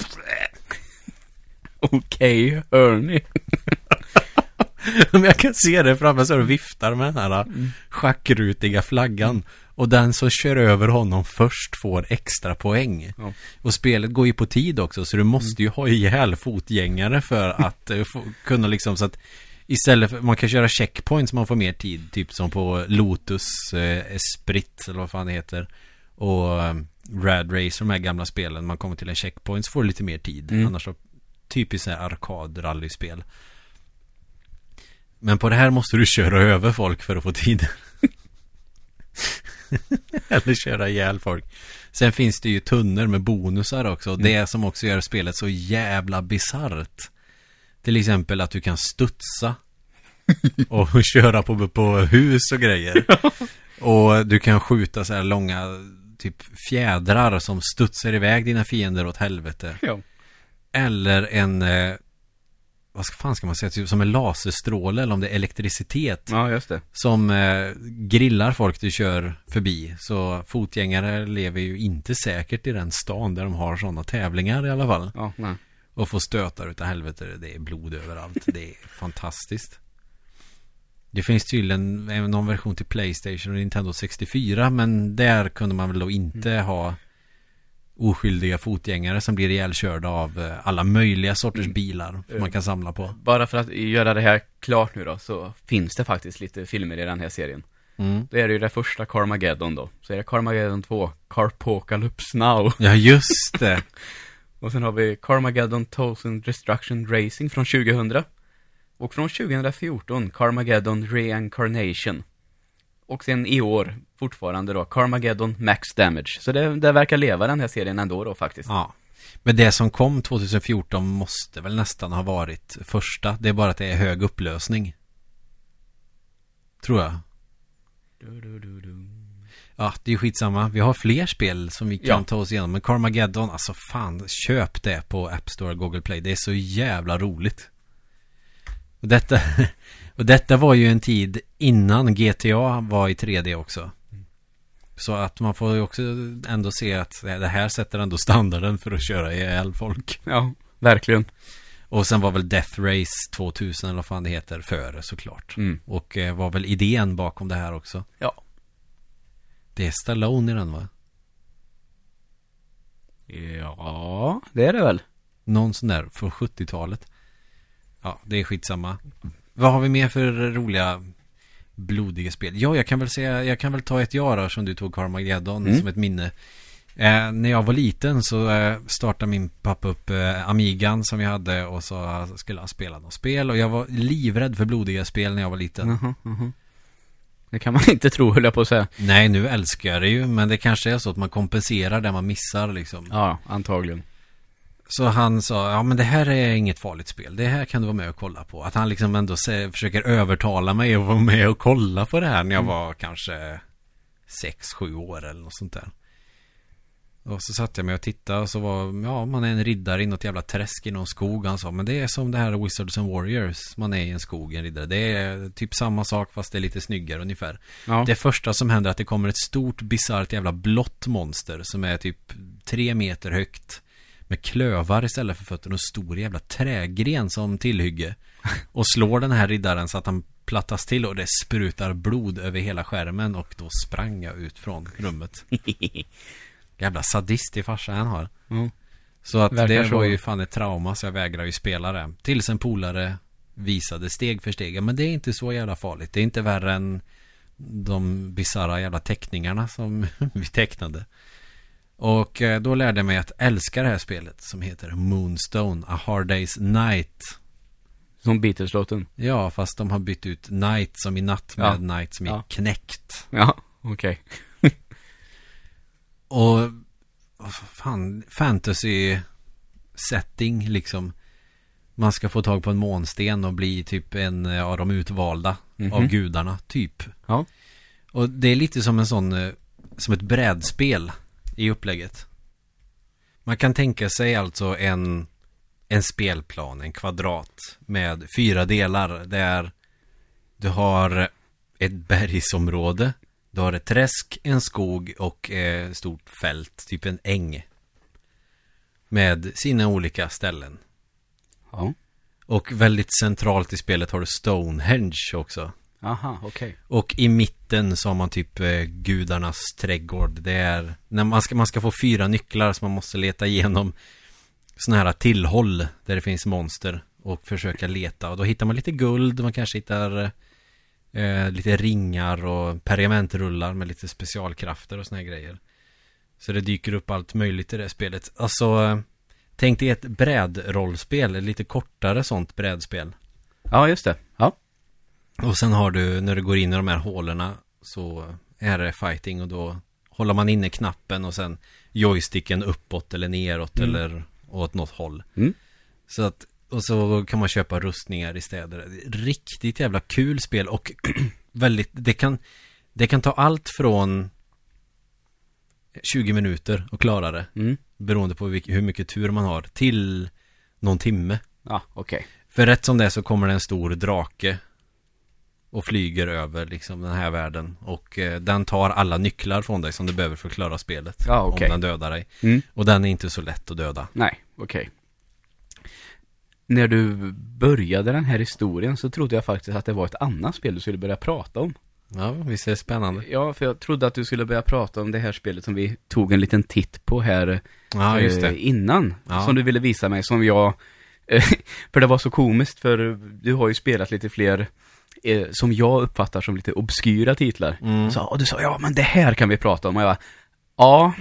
Okej, hörni. Men jag kan se det framför sig och viftar med den här schackrutiga flaggan. Och den som kör över honom först får extra poäng. Ja. Och spelet går ju på tid också, så du måste ju ha ihjäl fotgängare för att eh, få, kunna liksom så att Istället för, man kan köra checkpoints man får mer tid, typ som på Lotus, eh, Esprit eller vad fan det heter. Och eh, Rad Race, de här gamla spelen, man kommer till en checkpoint så får du lite mer tid. Mm. Annars så, typiskt sån här arkadrallyspel. Men på det här måste du köra över folk för att få tid. Eller köra ihjäl folk. Sen finns det ju tunnor med bonusar också. Det som också gör spelet så jävla bisarrt. Till exempel att du kan studsa. Och köra på, på hus och grejer. Och du kan skjuta så här långa typ fjädrar som studsar iväg dina fiender åt helvete. Ja. Eller en, eh, vad ska, fan ska man säga, typ som en laserstråle eller om det är elektricitet. Ja, just det. Som eh, grillar folk du kör förbi. Så fotgängare lever ju inte säkert i den stan där de har sådana tävlingar i alla fall. Ja, nej. Och få stötar utav helvete. Det är blod överallt. Det är fantastiskt. Det finns tydligen någon version till Playstation och Nintendo 64. Men där kunde man väl då inte ha oskyldiga fotgängare som blir ihjälkörda av eh, alla möjliga sorters bilar som man kan samla på. Bara för att göra det här klart nu då, så finns det faktiskt lite filmer i den här serien. Mm. Då är det ju det första Carmageddon då. Så är det Carmageddon 2, Carpocalypse Now. Ja, just det. Och sen har vi Carmageddon Total Destruction Racing från 2000. Och från 2014, Carmageddon Reincarnation. Och sen i år, fortfarande då, Carmageddon Max Damage. Så det, det verkar leva den här serien ändå då faktiskt. Ja. Men det som kom 2014 måste väl nästan ha varit första. Det är bara att det är hög upplösning. Tror jag. Du, du, du, du. Ja, det är ju skitsamma. Vi har fler spel som vi kan Ja. ta oss igenom. Men Carmageddon, alltså fan, köp det på App Store, Google Play. Det är så jävla roligt. Och detta, och detta var ju en tid innan GTA var i 3D också. Så att man får ju också ändå se att det här sätter ändå standarden för att köra ihjäl folk. Ja, verkligen. Och sen var väl Death Race 2000 eller vad fan det heter före såklart. Mm. Och eh, var väl idén bakom det här också. Ja. Det är Stallone i den va? Ja, det är det väl. Någon sån där från 70-talet. Ja, det är skitsamma. Vad har vi mer för roliga blodiga spel? Ja, jag kan väl säga, jag kan väl ta ett ja då, som du tog Carmageddon Mm. som ett minne. Eh, när jag var liten så eh, startade min pappa upp eh, Amigan som jag hade och så skulle han spela något spel och jag var livrädd för blodiga spel när jag var liten. Mhm, mhm. Det kan man inte tro, höll jag på att säga. Nej, nu älskar jag det ju, men det kanske är så att man kompenserar det man missar liksom. Ja, antagligen. Så han sa, ja men det här är inget farligt spel. Det här kan du vara med och kolla på. Att han liksom ändå se, försöker övertala mig att vara med och kolla på det här när jag var kanske 6-7 år eller något sånt där. Och så satt jag mig och tittade och så var, ja man är en riddare i något jävla träsk i någon skog. Han sa, men det är som det här Wizards and Warriors. Man är i en skog, en riddare. Det är typ samma sak fast det är lite snyggare ungefär. Ja. Det första som händer är att det kommer ett stort bisarrt jävla blått monster som är typ tre meter högt. Med klövar istället för fötter och stor jävla trägren som tillhygge. Och slår den här riddaren så att han plattas till och det sprutar blod över hela skärmen och då sprang jag ut från rummet. Jävla sadistig farsa han har. Ja. Så att Verkar det så. var ju fan ett trauma så jag vägrar ju spela det. Tills en polare visade steg för steg. Men det är inte så jävla farligt. Det är inte värre än de bisarra jävla teckningarna som vi tecknade. Och eh, då lärde jag mig att älska det här spelet som heter Moonstone, A Hard Day's Night. Som Beatles-låten. Ja, fast de har bytt ut Night som i natt med Ja. Night som i Ja. knäckt. Ja, okej. Och vad fan, fantasy setting liksom. Man ska få tag på en månsten och bli typ en eh, av de utvalda Mhm. av gudarna, typ. Ja. Och det är lite som en sån, eh, som ett brädspel i upplägget. Man kan tänka sig alltså en, en spelplan, en kvadrat med fyra delar där du har ett bergsområde, du har ett träsk, en skog och eh, stort fält, typ en äng. Med sina olika ställen. Ja. Och väldigt centralt i spelet har du Stonehenge också. Aha, okej. Och i mitten så har man typ eh, gudarnas trädgård. Det är när man ska, man ska få fyra nycklar så man måste leta igenom sådana här tillhåll där det finns monster och försöka leta. Och då hittar man lite guld, man kanske hittar eh, lite ringar och pergamentrullar med lite specialkrafter och såna här grejer. Så det dyker upp allt möjligt i det spelet. Alltså, tänk dig ett brädrollspel, ett lite kortare sånt brädspel. Ja, just det. Och sen har du, när du går in i de här hålorna så är det fighting och då håller man inne knappen och sen joysticken uppåt eller neråt Mm. eller åt något håll. Mm. Så att, och så kan man köpa rustningar i städer. Riktigt jävla kul spel och väldigt, det kan, det kan ta allt från 20 minuter och klara det. Mm. Beroende på vilk, hur mycket tur man har. Till någon timme. Ja, okej. För rätt som det är så kommer det en stor drake och flyger över liksom den här världen. Och eh, den tar alla nycklar från dig som du behöver för att klara spelet. Ja, okej. Om den dödar dig. Mm. Och den är inte så lätt att döda. Nej, okej. När du började den här historien så trodde jag faktiskt att det var ett annat spel du skulle börja prata om. Ja, visst är det spännande. Ja, för jag trodde att du skulle börja prata om det här spelet som vi tog en liten titt på här Ja, just eh, det. innan. Ja. Som du ville visa mig, som jag... för det var så komiskt, för du har ju spelat lite fler eh, som jag uppfattar som lite obskyra titlar. Mm. Så, och du sa, ja men det här kan vi prata om. Och jag bara, ja.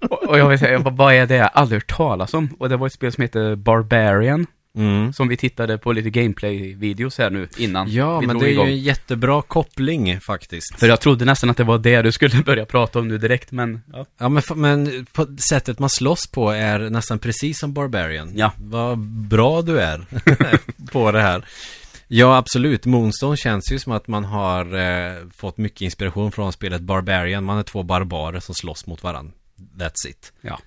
och, och jag vill säga, jag bara, vad är det? Jag aldrig hört talas om. Och det var ett spel som heter Barbarian. Mm. Som vi tittade på lite gameplay-videos här nu innan Ja, men det är igång. ju en jättebra koppling faktiskt. För jag trodde nästan att det var det du skulle börja prata om nu direkt, men ja. Ja, men, men på sättet man slåss på är nästan precis som Barbarian. Ja. Vad bra du är på det här. Ja, absolut. Moonstone känns ju som att man har eh, fått mycket inspiration från spelet Barbarian. Man är två barbarer som slåss mot varandra. That's it. Ja.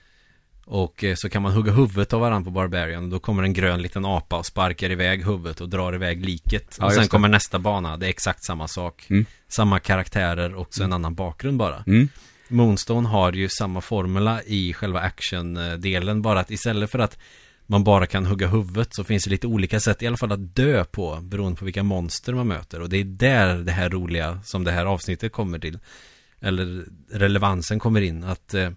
Och eh, så kan man hugga huvudet av varandra på Barbarian. Och då kommer en grön liten apa och sparkar iväg huvudet och drar iväg liket. Ja, och sen kommer nästa bana. Det är exakt samma sak. Mm. Samma karaktärer och så en annan bakgrund bara. Mm. Moonstone har ju samma formula i själva action-delen. Bara att istället för att man bara kan hugga huvudet så finns det lite olika sätt i alla fall att dö på. Beroende på vilka monster man möter. Och det är där det här roliga som det här avsnittet kommer till. Eller relevansen kommer in. Att eh,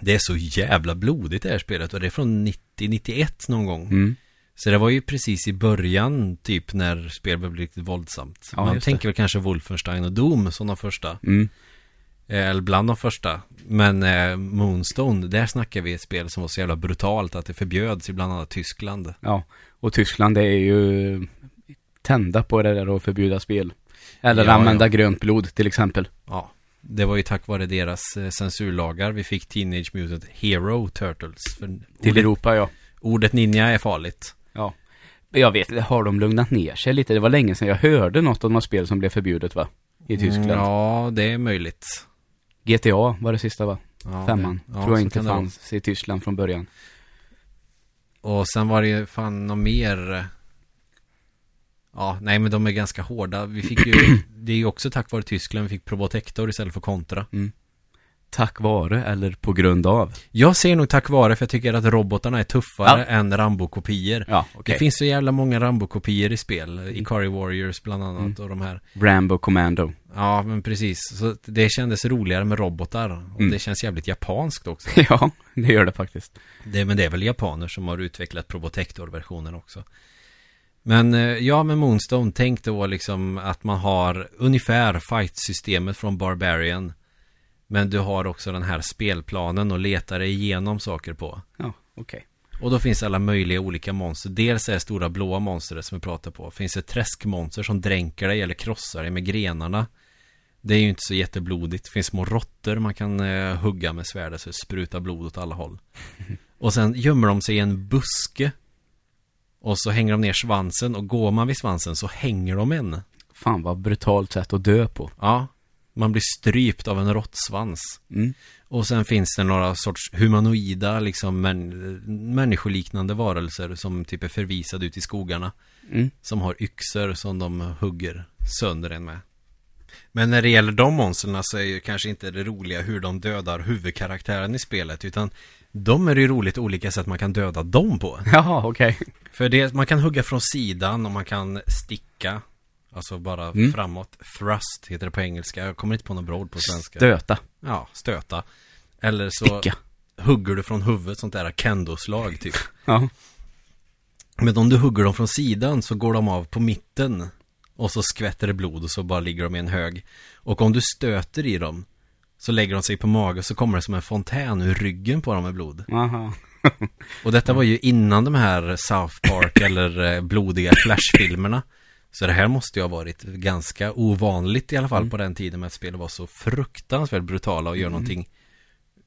det är så jävla blodigt det här spelet. Och det är från 90-91 någon gång. Mm. Så det var ju precis i början typ när spel blev riktigt våldsamt. Ja, man just det. tänker väl kanske Wolfenstein och Doom som de första. Mm. Eh, Eller bland de första. Men eh, Moonstone, där snackar vi ett spel som var så jävla brutalt att det förbjöds i bland annat Tyskland. Ja, och Tyskland det är ju tända på det där att förbjuda spel. Eller Ja, använda ja. grönt blod till exempel. Ja, det var ju tack vare deras eh, censurlagar vi fick Teenage Mutant Hero Turtles. För Till ordet, Europa, ja. ordet ninja är farligt. Ja. Jag vet, har de lugnat ner sig lite? Det var länge sedan jag hörde något om något spel som blev förbjudet va? I Tyskland. Ja, det är möjligt. GTA var det sista va? Ja, Femman. det- ja, Tror jag inte fanns i Tyskland från början. Och sen var det ju fan något mer Ja, nej men de är ganska hårda Vi fick ju Det är ju också tack vare Tyskland vi fick Probotector istället för Contra Tack vare eller på grund av? Jag ser nog tack vare för jag tycker att robotarna är tuffare Ja. än Rambo-kopior Ja, okej. Det finns så jävla många Rambo-kopior i spel Ikari Warriors bland annat Mm. och de här Rambo Commando. Ja men precis Så det kändes roligare med robotar Och Mm. det känns jävligt japanskt också ja, det gör det faktiskt. Det, men det är väl japaner som har utvecklat Probotector-versionen också. Men eh, ja, med Moonstone, tänk då liksom att man har ungefär fight-systemet från Barbarian. Men du har också den här spelplanen och letar dig igenom saker på. Ja, okej. Och då finns alla möjliga olika monster. Dels är det stora blåa monstret som vi pratar på. Finns det träskmonster som dränker dig eller krossar dig med grenarna. Det är ju inte så jätteblodigt. Det finns små råttor man kan eh, hugga med svärdet så det sprutar blod åt alla håll. Och sen gömmer de sig i en buske. Och så hänger de ner svansen och går man vid svansen så hänger de en. Fan vad brutalt sätt att dö på. Ja, man blir strypt av en råttsvans. Mm. Och sen finns det några sorts humanoida, liksom män, människoliknande varelser som typ är förvisade ut i skogarna. Mm. Som har yxor som de hugger sönder en med. Men när det gäller de monstren så är ju kanske inte det roliga hur de dödar huvudkaraktären i spelet utan De är det ju roligt olika sätt man kan döda dem på. Jaha, okej. För det, man kan hugga från sidan och man kan sticka. Alltså bara Mm. framåt. Thrust heter det på engelska. Jag kommer inte på något bra ord på svenska. Stöta. Ja, stöta. Eller så Sticka. hugger du från huvudet, sånt där kendo-slag typ. Ja. Men om du hugger dem från sidan så går de av på mitten. Och så skvätter det blod och så bara ligger de i en hög. Och om du stöter i dem så lägger de sig på mage så kommer det som en fontän ur ryggen på dem med blod. Aha. Och detta var ju innan de här South Park eller eh, blodiga Flash-filmerna. Så det här måste ju ha varit ganska ovanligt i alla fall Mm. på den tiden med att spel var så fruktansvärt brutala och gör någonting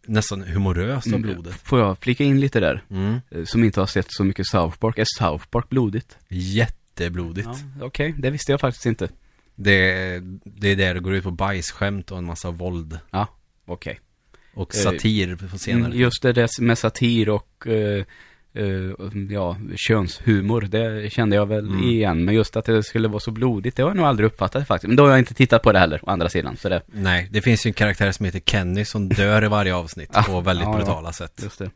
nästan humoröst av Mm. blodet. Får jag flika in lite där? Mm. Eh, Som inte har sett så mycket South Park. Är South Park blodigt? Jätteblodigt. Ja, okej. Det visste jag faktiskt inte. Det, det är där det går ut på bajsskämt och en massa våld. Ja, okej. Och Eh, satir på senare. Mm, Just det där med satir och eh, eh, ja, könshumor, det kände jag väl Mm. igen. Men just att det skulle vara så blodigt, det har jag nog aldrig uppfattat faktiskt. Men då har jag inte tittat på det heller, å andra sidan. Så det, Nej, det finns ju en karaktär som heter Kenny som dör i varje avsnitt Ah, på väldigt ja, ja. brutala sätt. just det.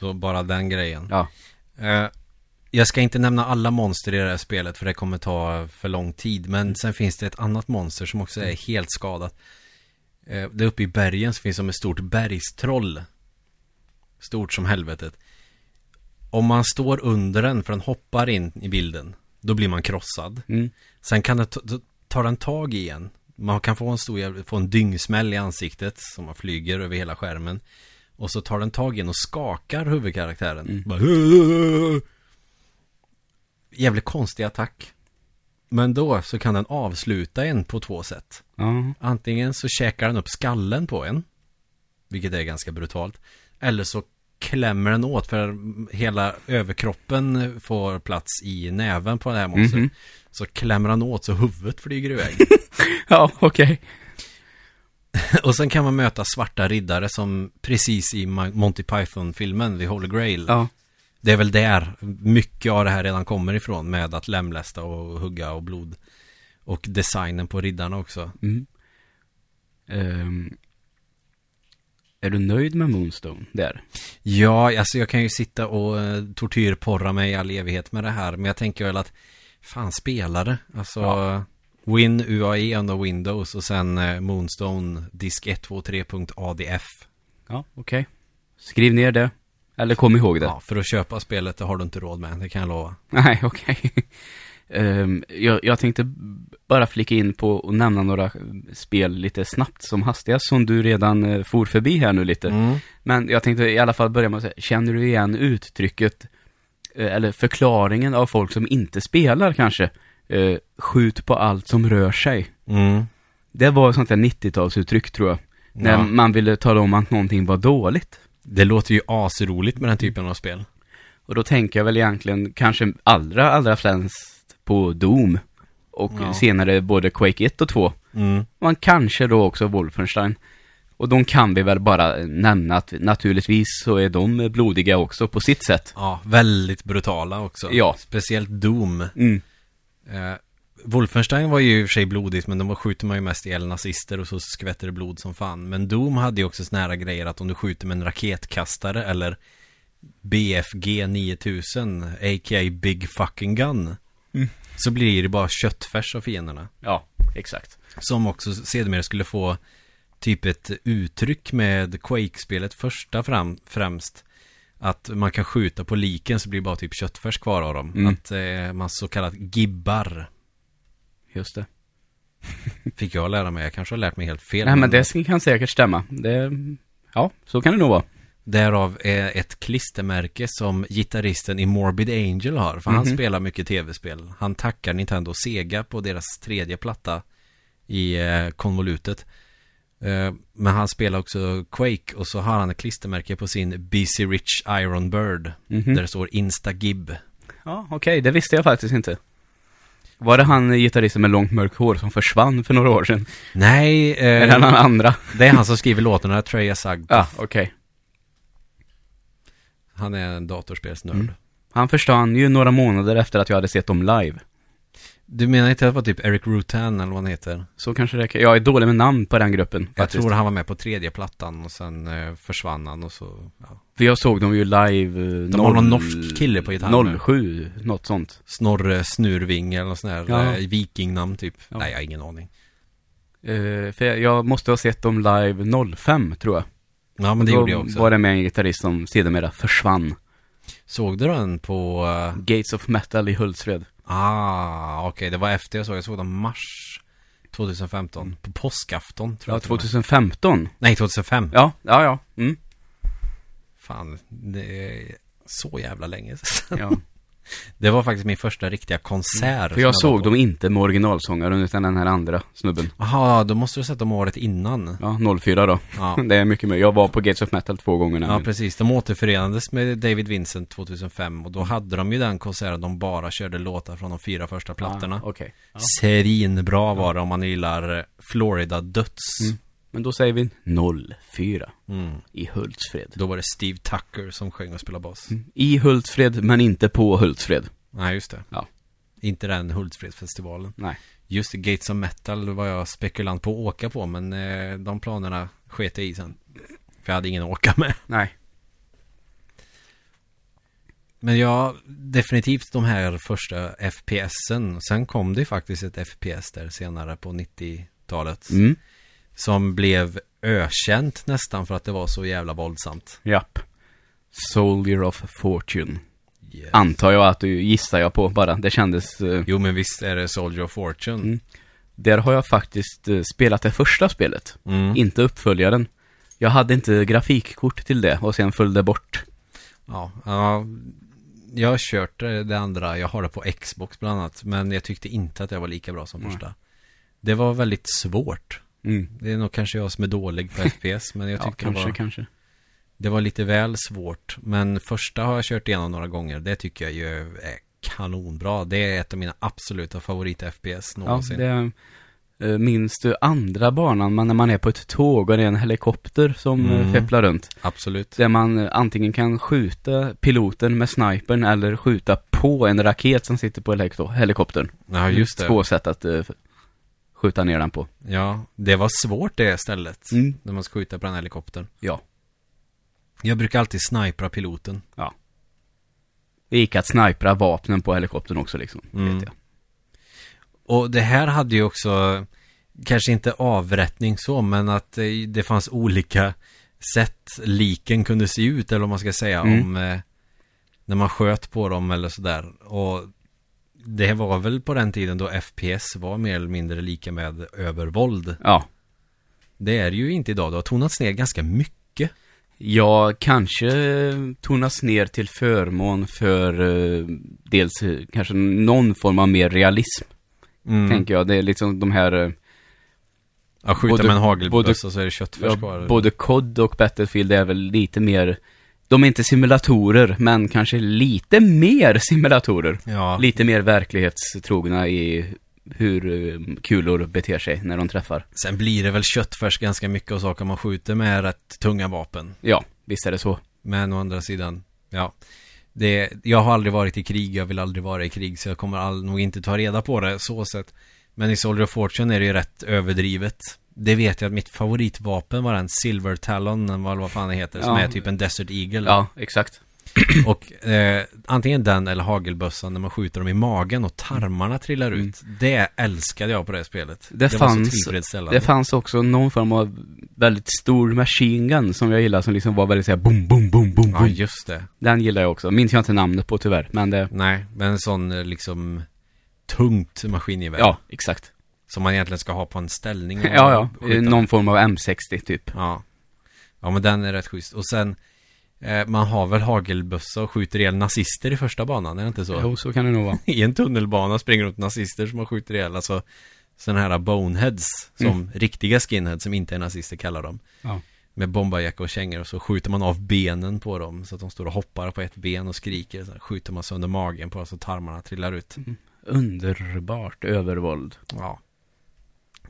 Så bara den grejen. Ja. Eh, jag ska inte nämna alla monster i det här spelet för det kommer ta för lång tid. Men sen finns det ett annat monster som också är helt skadat. Uh, det uppe i bergen så finns som ett stort bergstroll. Stort som helvetet. Om man står under den, för den hoppar in i bilden, då blir man krossad. Mm. Sen kan det ta, tar den tag i en. Man kan få en stor få en dyngsmäll i ansiktet som man flyger över hela skärmen. Och så tar den tag i en och skakar huvudkaraktären. Mm. Bara, Jävligt konstig attack. Men då så kan den avsluta en på två sätt. Ja. Antingen så käkar den upp skallen på en. Vilket är ganska brutalt. Eller så klämmer den åt för hela överkroppen får plats i näven på det här monstret. Mhm. Så klämmer han åt så huvudet flyger iväg. Ja, okej. Och sen kan man möta svarta riddare som precis i Monty Python-filmen vid Holy Grail. Ja. Det är väl där mycket av det här redan kommer ifrån med att lemlästa och hugga och blod. Och designen på riddarna också. Mm. Ehm, är du nöjd med Moonstone? Där? Ja, alltså jag kan ju sitta och eh, tortyrporra mig i all evighet med det här. Men jag tänker väl att fan spelare. Alltså Ja. Win UAE under Windows och sen eh, Moonstone disk 123.adf. Ja, okej. Skriv ner det. Eller kom ihåg det. Ja, för att köpa spelet det har du inte råd med, det kan jag lova. Nej, okej. Ehm, jag, jag tänkte bara flika in på och nämna några spel lite snabbt som hastigast som du redan uh, for förbi här nu lite. Mm. Men jag tänkte i alla fall börja med att säga, känner du igen uttrycket eh, eller förklaringen av folk som inte spelar kanske? Eh, skjut på allt som rör sig. Mm. Det var ett sånt där 90-talsuttryck tror jag. När Ja. man ville tala om att någonting var dåligt. Det låter ju asroligt med den typen av spel. Och då tänker jag väl egentligen kanske allra, allra främst på Doom. Och Ja. senare både Quake 1 och 2. Mm. Man kanske då också Wolfenstein. Och de kan vi väl bara nämna att naturligtvis så är de blodiga också på sitt sätt. Ja, väldigt brutala också. Ja. Speciellt Doom. Mm. Eh, Wolfenstein var ju i och för sig blodigt, men då skjuter man ju mest ihjäl nazister och så skvätter det blod som fan. Men Doom hade ju också såna här grejer att om du skjuter med en raketkastare eller BFG 9000, a.k.a. Big Fucking Gun. Så blir det bara köttfärs av fienderna. Ja, exakt. Som också sedermera skulle få typ ett uttryck med Quake-spelet första fram, främst. Att man kan skjuta på liken så blir det bara typ köttfärs kvar av dem. Mm. Att eh, man så kallat gibbar. Just det. Fick jag lära mig. Jag kanske har lärt mig helt fel. Nej men det kan säkert stämma. Det, ja, så kan det nog vara. Därav är ett klistermärke som gitarristen i Morbid Angel har. För han Mhm. spelar mycket tv-spel. Han tackar Nintendo och Sega på deras tredje platta i eh, konvolutet. Eh, men han spelar också Quake och så har han ett klistermärke på sin BC Rich Iron Bird. Mhm. Där det står Instagib. Ja, okej, det visste jag faktiskt inte. Var det han gitarristen med långt mörkt hår som försvann för några år sedan? Nej, eh, Eller någon andra? det är han som skriver låtarna, Trey Asag. Ja, okej. Han är en datorspelsnörd. Mm. Han försvann ju några månader efter att jag hade sett dem live. Du menar inte att det var typ Eric Rutan eller vad han heter? Så kanske det kan. Jag är dålig med namn på den gruppen. Jag faktiskt. tror han var med på tredje plattan och sen eh, försvann han och så, ja. För jag såg dem ju live eh, De har någon norsk kille på gitarr nu. 07, något sånt. Snorre Snurving eller något sånt där Ja. eh, vikingnamn typ. Ja. Nej, jag har ingen aning. Eh, för jag, jag måste ha sett dem live 05, tror jag. Ja, men det Då gjorde jag också. var det med en gitarrist som sedermera försvann. Såg du den på... eh, Gates of Metal i Hultsfred. ah, okej, det var efter jag såg. Jag såg den mars 2015. På påskafton tror Ja, jag. var. 2015. Nej, 2005. Ja, ja, ja. Mm. Fan, det är så jävla länge sedan. ja. Det var faktiskt min första riktiga konsert. För jag såg dem inte med originalsångaren utan den här andra snubben. Jaha, då måste du ha sett dem året innan. Ja, 04 då. Ja. Det är mycket mer. Jag var på Gates of Metal två gånger Ja, nämligen. precis. De återförenades med David Vincent 2005 och då hade de ju den konserten de bara körde låtar från de fyra första plattorna. Ah, Okej. Ja. Svinbra var det om man gillar Florida Döds. Mm. Men då säger vi 04 Mm. i Hultsfred. Då var det Steve Tucker som sjöng och spelade bas. I Hultsfred, men inte på Hultsfred. Nej, just det. Ja. Inte den Hultsfredsfestivalen. Nej. Just det, Gates of Metal var jag spekulant på att åka på, men eh, de planerna sket jag i sen. För jag hade ingen att åka med. Nej. Men ja, definitivt de här första FPSen. Sen kom det faktiskt ett FPS där senare på 90-talet. Mm. Som blev ökänt nästan för att det var så jävla våldsamt. Japp. Soldier of Fortune. Yes. Antar jag att du gissar jag på bara. Det kändes... eh, Jo men visst är det Soldier of Fortune. Mm. Där har jag faktiskt eh, spelat det första spelet. Mm. Inte uppföljaren. Jag hade inte grafikkort till det och sen följde bort. Ja, ja, jag har kört eh, det andra, jag har det på Xbox bland annat. Men jag tyckte inte att det var lika bra som Nej. första. Det var väldigt svårt. Mm. Det är nog kanske jag som är dålig på FPS, men jag Ja, tyckte det, kanske, var, kanske. det var lite väl svårt. Men första har jag kört igenom några gånger. Det tycker jag ju är kanonbra. Det är ett av mina absoluta favorit-FPS Ja, någonsin. det... eh, Minns du andra banan, man, när man är på ett tåg och det är en helikopter som Mm. mm. fepplar runt? Absolut. Där man eh, antingen kan skjuta piloten med snipern eller skjuta på en raket som sitter på heliko- helikoptern. Ja, just det. Två sätt att eh, skjuta ner den på. Ja, det var svårt det stället. Mm. När man ska skjuta på den helikoptern. Ja. Jag brukar alltid snipra piloten. Det gick att snipra vapnen på helikoptern också liksom. Mm. Vet jag. Och det här hade ju också, kanske inte avrättning så, men att eh, det fanns olika sätt liken kunde se ut, eller vad man ska säga, Mm. om eh, när man sköt på dem eller sådär. Och det var väl på den tiden då FPS var mer eller mindre lika med övervåld. Ja. Det är ju inte idag, det har tonats ner ganska mycket. Ja, kanske tonas ner till förmån för eh, dels eh, kanske någon form av mer realism, Mm. tänker jag. Det är liksom de här, eh, Ja, skjuta både- med en hagelbössa så är det köttfärs kvar. både COD och Battlefield är väl lite mer, de är inte simulatorer, men kanske lite mer simulatorer. Ja, Lite mer verklighetstrogna i hur eh, kulor beter sig när de träffar. sen blir det väl köttfärs ganska mycket av saker man skjuter med rätt tunga vapen. Ja, visst är det så. Men å andra sidan, ja. Det, jag har aldrig varit i krig, jag vill aldrig vara i krig, så jag kommer all, nog inte ta reda på det så sett. Men i Soldier of Fortune är det ju rätt överdrivet. Det vet jag att mitt favoritvapen var den Silver Talon, eller vad fan det heter, som Ja. är typ en Desert Eagle. Ja, exakt. Och eh, antingen den eller hagelbössan när man skjuter dem i magen och tarmarna trillar Mm. ut. Det älskade jag på det spelet. Det var fanns- så tillfredsställande. Det fanns också någon form av väldigt stor machine gun som jag gillar, som liksom var väldigt såhär boom, boom, boom, boom, Ja, boom. just det. Den gillar jag också. Minns jag inte namnet på tyvärr, men det... Nej, men en sån eh, liksom tungt maskingevär. Ja, exakt. Som man egentligen ska ha på en ställning. och Ja, ja. skjuta. Någon form av M60 typ. Ja. Ja, men den är rätt schysst. Och sen, eh, man har väl hagelbössa och skjuter ihjäl nazister i första banan, är det inte så? Jo, så kan det nog vara. I en tunnelbana springer runt nazister som man skjuter ihjäl. Alltså, sådana här boneheads, som riktiga skinheads som inte är nazister kallar dem. Ja. Med bombarjacka och kängor och så skjuter man av benen på dem så att de står och hoppar på ett ben och skriker. Så skjuter man sönder magen på dem så tarmarna trillar ut. Underbart övervåld. Ja.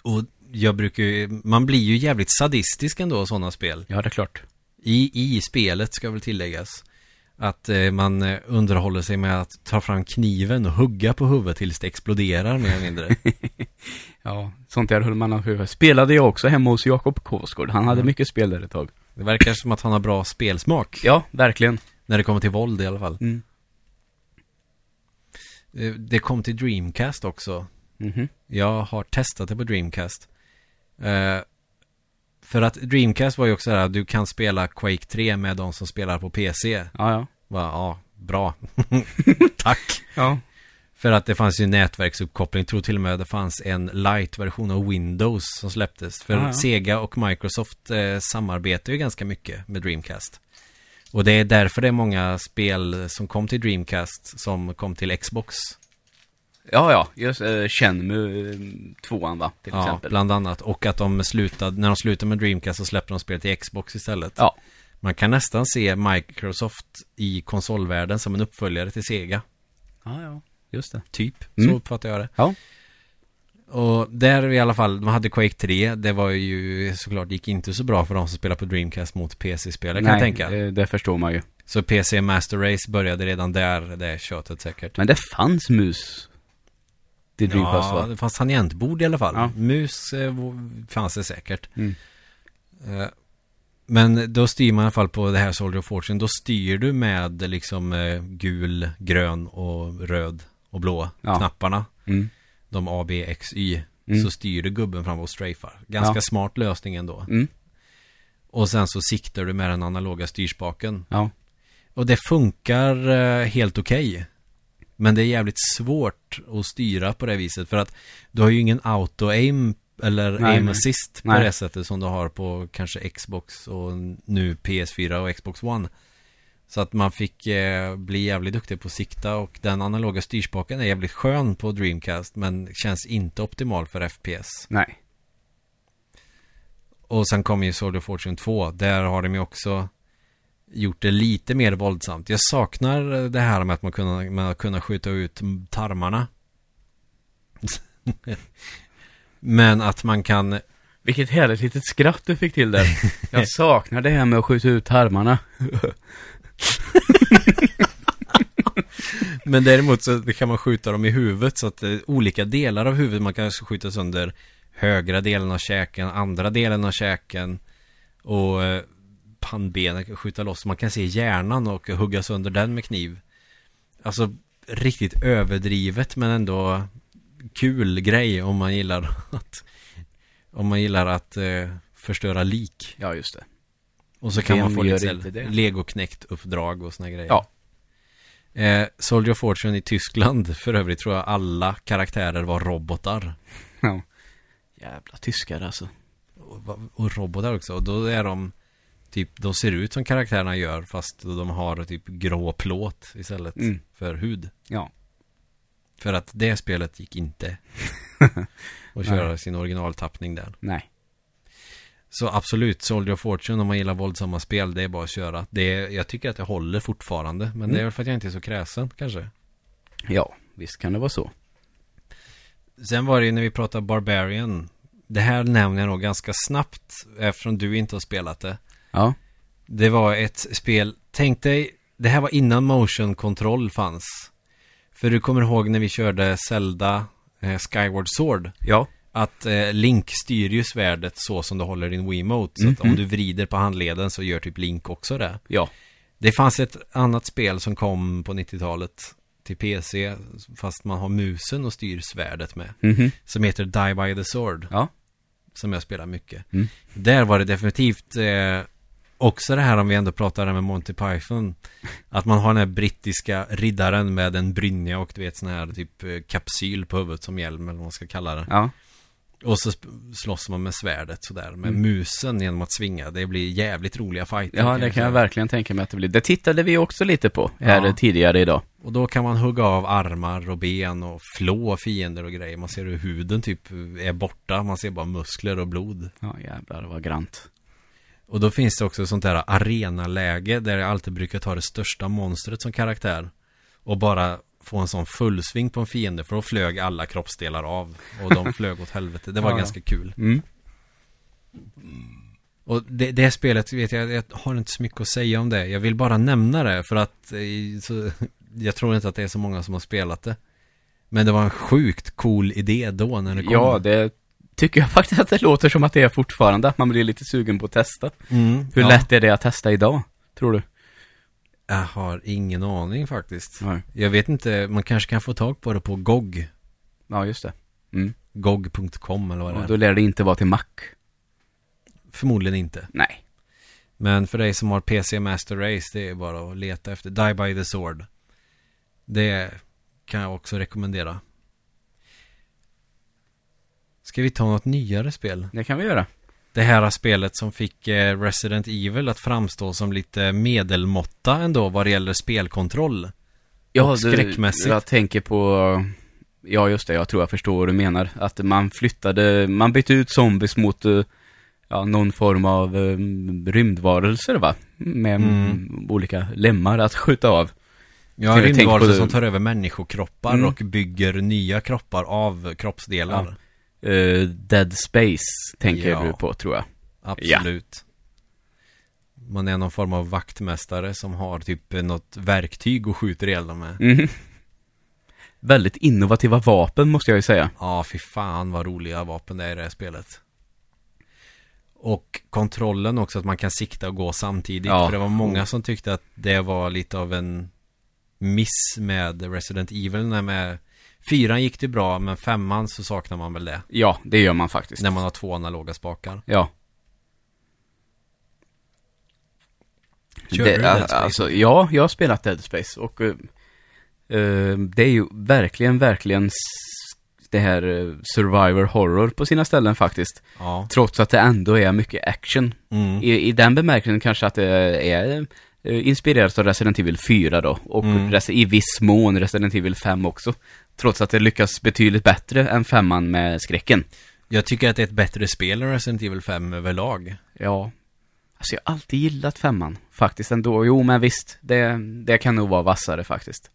Och jag brukar ju, man blir ju jävligt sadistisk ändå av sådana spel. Ja, det är klart. I, I spelet ska väl tilläggas. Att eh, man eh, underhåller sig med att ta fram kniven och hugga på huvudet tills det exploderar mer eller mindre. Ja, sånt där höll man av huvudet. Spelade jag också hemma hos Jakob Kåsgård. Han hade Mm. mycket spel där ett tag. Det verkar som att han har bra spelsmak. Ja, verkligen. När det kommer till våld i alla fall. Mm. Eh, Det kom till Dreamcast också. Mhm. Jag har testat det på Dreamcast. Eh, för att Dreamcast var ju också där, du kan spela Quake 3 med de som spelar på PC. Ja, ja. Va, ja, bra. Tack. Ja. För att det fanns ju nätverksuppkoppling, jag tror till och med det fanns en light-version av Windows som släpptes. För Ja, ja. Sega och Microsoft eh, samarbetar ju ganska mycket med Dreamcast. Och det är därför det är många spel som kom till Dreamcast som kom till Xbox. Ja, ja. Just uh, Shenmue eh, tvåan va, till Ja, exempel. bland annat. Och att de slutade, när de slutade med Dreamcast så släppte de spelet till Xbox istället. Ja. Man kan nästan se Microsoft i konsolvärlden som en uppföljare till Sega. Ja, ja. Just det. Typ, Mm. så uppfattar jag det. Ja. Och där i alla fall, de hade Quake 3, det var ju såklart, gick inte så bra för de som spelar på Dreamcast mot PC-spelare kan jag tänka. Det, det förstår man ju. Så PC Master Race började redan där, det är tjötet säkert. Men det fanns mus till Dreamcast Ja, va? det fanns tangentbord i alla fall. Ja. Mus eh, fanns det säkert. Mm. Eh, Men då styr man i alla fall på det här Soldier of Fortune, då styr du med liksom eh, gul, grön och röd och blå Ja. knapparna. Mm. De A, B, X, Y. Mm. Så styr du gubben fram och strafar. Ganska Ja. smart lösning ändå. Mm. Och sen så siktar du med den analoga styrspaken. Ja. Och det funkar helt okej. Men det är jävligt svårt att styra på det viset. För att du har ju ingen auto-aim eller Nej, aim nej. assist på Nej. det sättet som du har på kanske Xbox och nu PS4 och Xbox One. Så att man fick eh, bli jävligt duktig på att sikta och den analoga styrspaken är jävligt skön på Dreamcast men känns inte optimal för FPS. Nej. Och sen kommer ju of Fortune 2. Där har de ju också gjort det lite mer våldsamt. Jag saknar det här med att man kunna, med att kunna skjuta ut tarmarna. Men att man kan... Vilket härligt litet skratt du fick till där. Jag saknar det här med att skjuta ut tarmarna. Men däremot så kan man skjuta dem i huvudet så att det är olika delar av huvudet. Man kan skjuta sönder högra delen av käken, andra delen av käken och eh, pannbenet kan skjuta loss. Man kan se hjärnan och hugga sönder den med kniv. Alltså riktigt överdrivet men ändå kul grej om man gillar att om man gillar att eh, förstöra lik. Ja, just det. Och så kan Vem man få lite legoknäckt-uppdrag och såna grejer. Ja. Eh, Soldier of Fortune i Tyskland, för övrigt tror jag alla karaktärer var robotar. Ja. Jävla tyskar alltså. Och, och robotar också. Och då är de typ, de ser ut som karaktärerna gör fast de har typ grå plåt istället Mm. för hud. Ja. För att det spelet gick inte att köra Nej. sin originaltappning där. Nej. Så absolut, Soldier of Fortune om man gillar våldsamma spel, det är bara att köra. Det är, jag tycker att det håller fortfarande, men det är Mm. väl för att jag inte är så kräsen kanske. Ja, visst kan det vara så. Sen var det ju när vi pratade Barbarian. Det här nämner jag nog ganska snabbt eftersom du inte har spelat det. Ja. Det var ett spel, tänk dig, det här var innan motion control fanns. För du kommer ihåg när vi körde Zelda eh, Skyward Sword. Ja. Att eh, Link styr ju svärdet så som du håller din Wiimote. Så att om Mhm. du vrider på handleden så gör typ Link också det. Ja. Det fanns ett annat spel som kom på 90-talet till PC. Fast man har musen och styr svärdet med. Mhm. Som heter Die by the Sword. Ja. Som jag spelar mycket. Mm. Där var det definitivt eh, också det här om vi ändå pratar med Monty Python. Att man har den här brittiska riddaren med en brynja och du vet sån här typ eh, kapsyl på huvudet som hjälm eller vad man ska kalla det. Ja. Och så slåss man med svärdet sådär. Med Mm. musen genom att svinga. Det blir jävligt roliga fighter. Ja, det kan jag verkligen tänka mig att det blir. Det tittade vi också lite på här Ja. tidigare idag. Och då kan man hugga av armar och ben och flå fiender och grejer. Man ser hur huden typ är borta. Man ser bara muskler och blod. Ja, jävlar vad grant. Och då finns det också sånt där arenaläge där jag alltid brukar ta det största monstret som karaktär. Och bara få en sån fullsving på en fiende för då flög alla kroppsdelar av. Och de flög åt helvete. Det var Ja, ganska kul. Mm. Och det, det spelet, vet jag, jag har inte så mycket att säga om det. Jag vill bara nämna det för att eh, så, jag tror inte att det är så många som har spelat det. Men det var en sjukt cool idé då när det kom. Ja, det tycker jag faktiskt att det låter som att det är fortfarande. Att man blir lite sugen på att testa. Mm, Hur ja. lätt är det att testa idag, tror du? Jag har ingen aning faktiskt. Nej. Jag vet inte, man kanske kan få tag på det på GOG. Ja, just det. Mm. GOG.com eller vad det Och är. då lär det inte vara till Mac. Förmodligen inte. Nej. Men för dig som har PC Master Race, det är bara att leta efter Die by the Sword. Det kan jag också rekommendera. Ska vi ta något nyare spel? Det kan vi göra. Det här spelet som fick eh, Resident Evil att framstå som lite medelmåtta ändå vad det gäller spelkontroll. Och du. Jag tänker på... Ja, just det. Jag tror jag förstår vad du menar. Att man flyttade... Man bytte ut zombies mot... eh, Ja, någon form av eh, rymdvarelser, va? Med Mm. olika lemmar att skjuta av. Ja, rymdvarelser som tar över människokroppar Mm. och bygger nya kroppar av kroppsdelar. Eh, Dead Space tänker Ja. du på, tror jag. Absolut. Man är någon form av vaktmästare som har typ något verktyg och skjuter ihjäl dem med. Mhm. Väldigt innovativa vapen, måste jag ju säga. Ja, fy fan vad roliga vapen det är i det här spelet. Och kontrollen också, att man kan sikta och gå samtidigt. Ja. För det var många som tyckte att det var lite av en miss med Resident Evil. När med fyran gick det bra, men femman så saknar man väl det. Ja, det gör man faktiskt. När man har två analoga spakar. Ja. Körde det, du Dead Space? Alltså, ja, jag har spelat Dead Space och eh, det är ju verkligen, verkligen det här eh, survivor horror på sina ställen faktiskt. Ja. Trots att det ändå är mycket action. Mm. I, I den bemärkelsen kanske att det är inspirerat av Resident Evil 4 då. Och Mm. i viss mån Resident Evil 5 också. Trots att det lyckas betydligt bättre än femman med skräcken. Jag tycker att det är ett bättre spel än Resident Evil 5 överlag. Ja. Alltså jag har alltid gillat femman. Faktiskt ändå. Jo men visst. Det, det kan nog vara vassare faktiskt.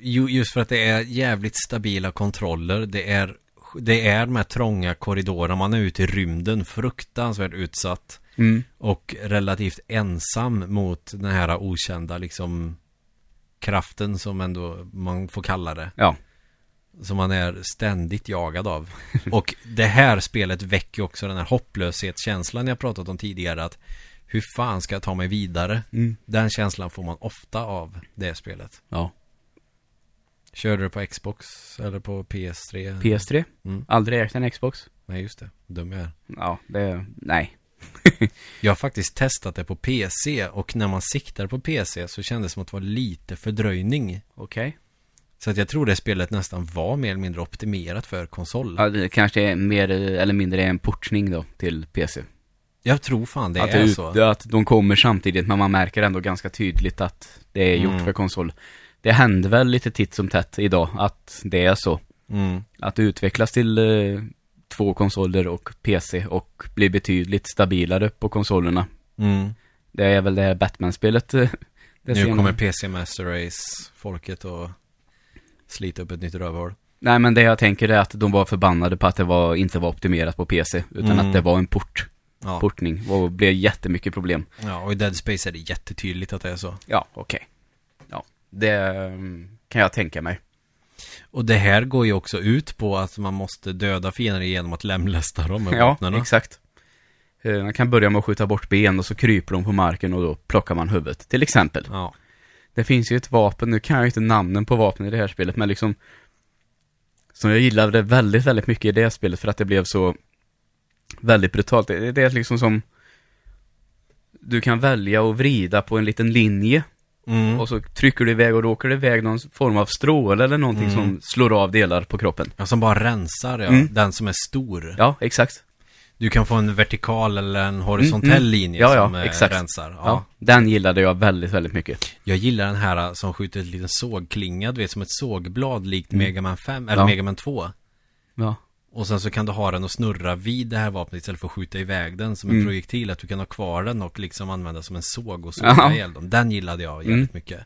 Jo, just för att det är jävligt stabila kontroller. Det är, det är de här trånga korridorerna. Man är ute i rymden, fruktansvärt utsatt. Mm. Och relativt ensam mot den här okända liksom kraften som ändå man får kalla det. Ja. Som man är ständigt jagad av. Och det här spelet väcker också den här hopplöshetskänslan jag pratat om tidigare. Att hur fan ska jag ta mig vidare? Mm. Den känslan får man ofta av det spelet. Ja. Körde du på Xbox eller på PS3? PS3. Mm. Aldrig ägt en Xbox. Nej, just det. Dum jag är. Ja, det, nej. Jag har faktiskt testat det på PC och när man siktar på PC så kändes det som att det var lite fördröjning. Okej. Så att jag tror det spelet nästan var mer eller mindre optimerat för konsol. Ja, det kanske är mer eller mindre en portning då till PC. Jag tror fan det att, är ut- så. att de kommer samtidigt, men man märker ändå ganska tydligt att det är gjort Mm. för konsol. Det händer väl lite titt som tätt idag att det är så. Mm. Att det utvecklas till eh, två konsoler och PC och blir betydligt stabilare på konsolerna. Mm. Det är väl det här Batman-spelet. eh, Nu senare. kommer PC Master Race folket och slita upp ett nytt rövhål. Nej men det jag tänker är att de var förbannade på att det var, inte var optimerat på PC. Utan Mm. att det var en port, Ja. portning. Och blev jättemycket problem. ja, och i Dead Space är det jättetydligt att det är så. Ja, okej. Ja, det mm, kan jag tänka mig. Och det här går ju också ut på att man måste döda fiender genom att lemlästa dem med Ja, exakt. Eh, Man kan börja med att skjuta bort ben och så kryper de på marken och då plockar man huvudet, till exempel. Ja. Det finns ju ett vapen, nu kan jag ju inte namnen på vapnen i det här spelet, men liksom Som jag gillade väldigt, väldigt mycket i det spelet för att det blev så Väldigt brutalt. Det, det är liksom som Du kan välja att vrida på en liten linje Mm. och så trycker du iväg och då åker det iväg någon form av stråle eller någonting Mm. som slår av delar på kroppen. Ja, som bara rensar, ja. Mm. Den som är stor. Ja, exakt. Du kan få en vertikal eller en horisontell Mm, mm. linje Ja, ja, som eh, exakt. rensar. Ja. Ja. Den gillade jag väldigt, väldigt mycket. Jag gillar den här eh, som skjuter ett liten sågklinga, du vet som ett sågblad likt Mm. Mega Man 5, eller Ja. Mega Man 2. Ja. Och sen så kan du ha den och snurra vid det här vapnet istället för att skjuta iväg den som en Mm. projektil. Att du kan ha kvar den och liksom använda som en såg och såga ihjäl dem. Den gillade jag jävligt Mm. mycket.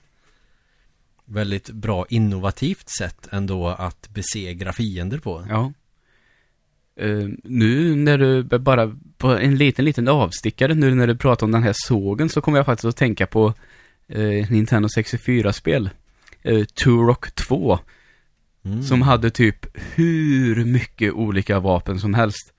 Väldigt bra innovativt sätt ändå att besegra fiender på. Ja. Eh, nu när du bara, på en liten, liten avstickare, nu när du pratar om den här sågen så kommer jag faktiskt att tänka på eh, Nintendo 64-spel. Eh, Turok 2. Mm. Som hade typ hur mycket olika vapen som helst.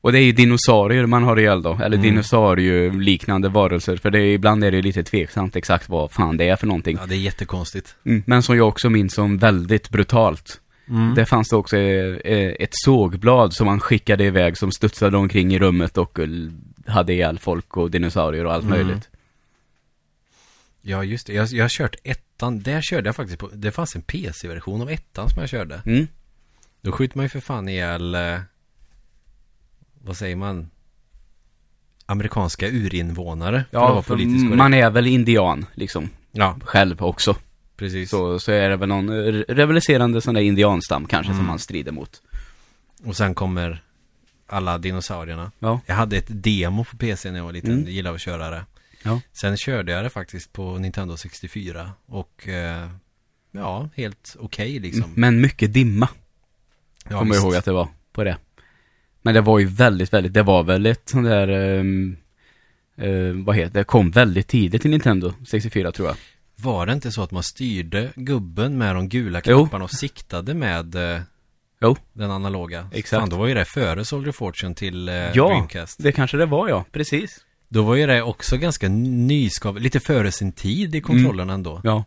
Och det är ju dinosaurier man har ihjäl då, eller Mm. dinosaurieliknande varelser. För det är, ibland är det lite tveksamt exakt vad fan det är för någonting. Ja, det är jättekonstigt. Mm. Men som jag också minns som väldigt brutalt. Mm. Där fanns det också eh, ett sågblad som man skickade iväg som studsade omkring i rummet och eh, hade ihjäl folk och dinosaurier och allt Mm. möjligt. Ja, just det. Jag, jag har kört ettan. Där körde jag faktiskt på... Det fanns en PC-version av ettan som jag körde. Mm. Då skjuter man ju för fan ihjäl... Eh, vad säger man? Amerikanska urinvånare. Ja, för man är väl indian, liksom, Ja, själv också. precis. Så, så är det väl någon eh, rivaliserande sån där indianstam kanske som Mm. man strider mot. Och sen kommer alla dinosaurierna. Ja. Jag hade ett demo på PC när jag var liten. Mm. Jag gillade att köra det. Ja. Sen körde jag det faktiskt på Nintendo 64. Och eh, ja, helt okej liksom. Mm. Men mycket dimma, Ja, kommer jag ihåg att det var på det. Men det var ju väldigt, väldigt, det var väl ett sånt där, ehm, eh, vad heter det, kom väldigt tidigt till Nintendo 64 tror jag. Var det inte så att man styrde gubben med de gula knapparna och siktade med eh, Jo. den analoga? Exakt. Fan, då var ju det före Soldier Fortune till eh, Ja. Dreamcast. Det kanske det var ja, precis. Då var ju det också ganska nyskapat, lite före sin tid i kontrollen ändå. Ja.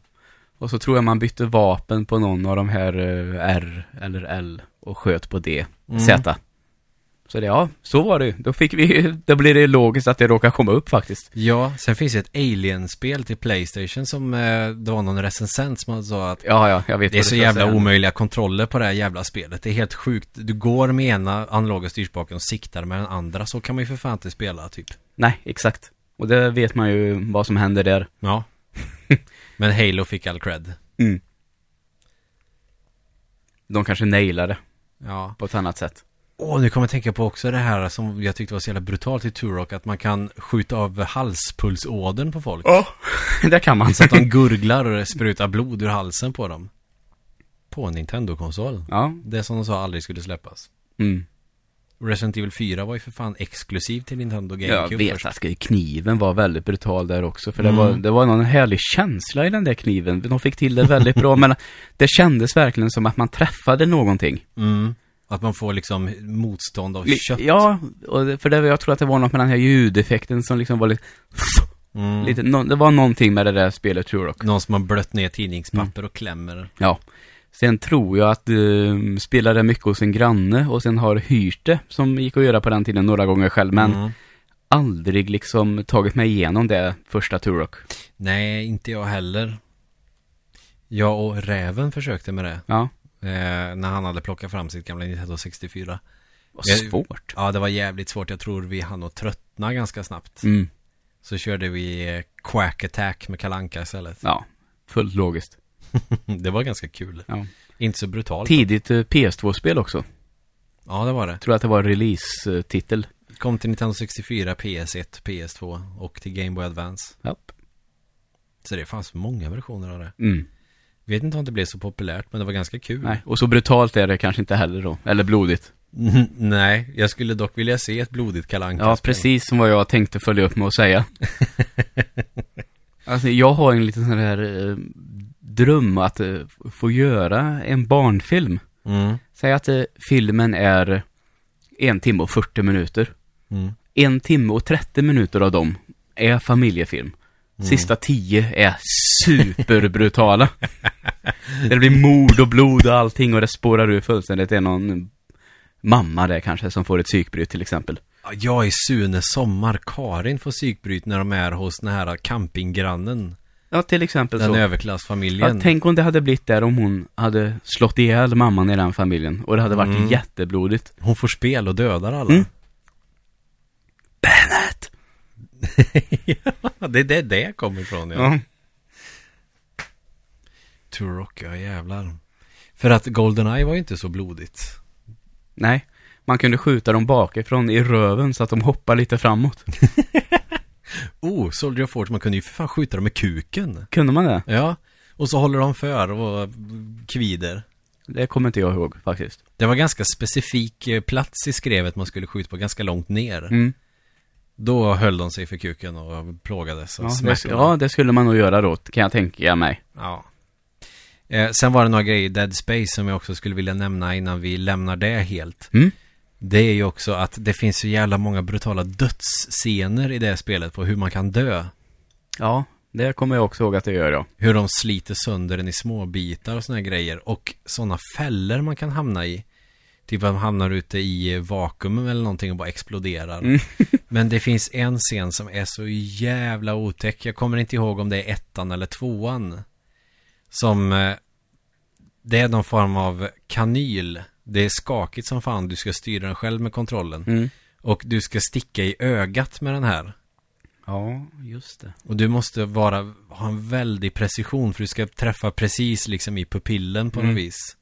Och så tror jag man bytte vapen på någon av de här eh, R eller L och sköt på D, Mm. Z. Så det, ja, så var det ju. Då fick vi, då blir det logiskt att det råkar komma upp faktiskt. Ja, sen finns det ett Alien-spel till Playstation som eh, det var någon recensent som sa att Ja, ja, jag vet det är så jävla säga. omöjliga kontroller på det här jävla spelet. Det är helt sjukt. Du går med ena analoga styrspaken och siktar med den andra. Så kan man ju för fan inte spela typ. Nej, exakt. Och det vet man ju vad som händer där. Ja. Men Halo fick all cred. Mm. De kanske nailar det Ja. på ett annat sätt. Åh, nu kommer jag tänka på också det här som jag tyckte var så jävla brutalt i Turok. Att man kan skjuta av halspulsådern på folk. Ja, det kan man. Så att de gurglar och sprutar blod ur halsen på dem. På en Nintendo-konsol. Ja. Det som de sa aldrig skulle släppas. Mm. Resident Evil 4 var ju för fan exklusiv till Nintendo Jag GameCube vet först. att kniven var väldigt brutal där också. För Mm. det, var, det var någon härlig känsla i den där kniven. De fick till det väldigt bra. men det kändes verkligen som att man träffade någonting. Mm. Att man får liksom motstånd av kött. Ja, för det, jag tror att det var något med den här ljudeffekten som liksom var lite, Mm. lite nå- det var någonting med det där spelet Turok. Någon som har blött ner tidningspapper och klämmer. Ja. Sen tror jag att du spelade mycket hos en granne och sen har hyrt det, som gick att göra på den tiden några gånger själv, men Mm. aldrig liksom tagit mig igenom det första Turok. Nej, inte jag heller. Jag och Räven försökte med det. Ja, Eh, när han hade plockat fram sitt gamla Nintendo 64. vad svårt. Ja, det var jävligt svårt. Jag tror vi hann att tröttna ganska snabbt. Mm. Så körde vi eh, Quack Attack med Kalanka istället. Ja, fullt logiskt. det var ganska kul. Ja. Inte så brutalt. Tidigt eh, PS2-spel också. Ja, det var det. Tror att det var release-titel. Kom till Nintendo 64, PS1, PS2 och till Game Boy Advance. Ja. Så det fanns många versioner av det. Mm. Vet inte om det blev så populärt, men det var ganska kul. Nej, och så brutalt är det kanske inte heller då. Eller blodigt. Mm, Nej, jag skulle dock vilja se ett blodigt kalanka Ja, precis som vad jag tänkte följa upp med att säga. alltså, jag har en liten sån här eh, dröm att eh, få göra en barnfilm. Mm. Säg att eh, filmen är en timme och 40 minuter. Mm. En timme och 30 minuter av dem är familjefilm. Mm. Sista 10 är superbrutala. det blir mord och blod och allting och det spårar ur fullständigt. Det är någon mamma där kanske som får ett psykbryt till exempel. Ja, Jag i Sune Sommar, Karin får psykbryt när de är hos den här campinggrannen. Ja, till exempel Den så. överklassfamiljen. Ja, tänk om det hade blivit där om hon hade slått ihjäl mamman i den familjen. Och det hade varit Mm. jätteblodigt. Hon får spel och dödar alla. Mm. Bennett! det är det det kommer ifrån, ja. Ja. Turok, ja jävlar. För att Goldeneye var ju inte så blodigt. Nej, man kunde skjuta dem bakifrån i röven så att de hoppar lite framåt. Oh, Soldier of Fortune, man kunde ju för fan skjuta dem med kuken. Kunde man det? Ja, och så håller de för och kvider. det kommer inte jag ihåg faktiskt. Det var ganska specifik eh, plats i skrevet man skulle skjuta på, ganska långt ner. Mm. Då höll de sig för kuken och plågades av Ja, det, ja, det skulle man nog göra då, kan jag tänka mig. Ja. Eh, sen var det några grejer i Dead Space som jag också skulle vilja nämna innan vi lämnar det helt. Mm. Det är ju också att det finns så jävla många brutala dödsscener i det spelet på hur man kan dö. Ja, det kommer jag också ihåg att det gör ja. Hur de sliter sönder den i små bitar och såna här grejer. Och sådana fällor man kan hamna i. Typ att man hamnar ute i vakuum eller någonting och bara exploderar. Mm. Men det finns en scen som är så jävla otäck. Jag kommer inte ihåg om det är ettan eller tvåan. Som... eh, Det är någon form av kanyl. Det är skakigt som fan. Du ska styra den själv med kontrollen. Mm. Och du ska sticka i ögat med den här. Ja, just det. Och du måste vara, ha en väldig precision för du ska träffa precis liksom i pupillen på Mm. något vis.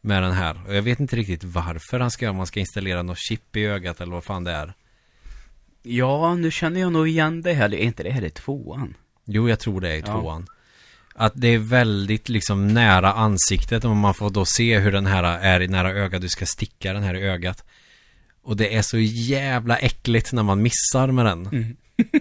Med den här. Och jag vet inte riktigt varför han ska, om man ska installera något chip i ögat eller vad fan det är. Ja, nu känner jag nog igen det här. Är inte det här i tvåan? Jo, jag tror det är i Ja. tvåan. Att det är väldigt liksom nära ansiktet och man får då se hur den här är i nära ögat. Du ska sticka den här i ögat. Och det är så jävla äckligt när man missar med den. Mm.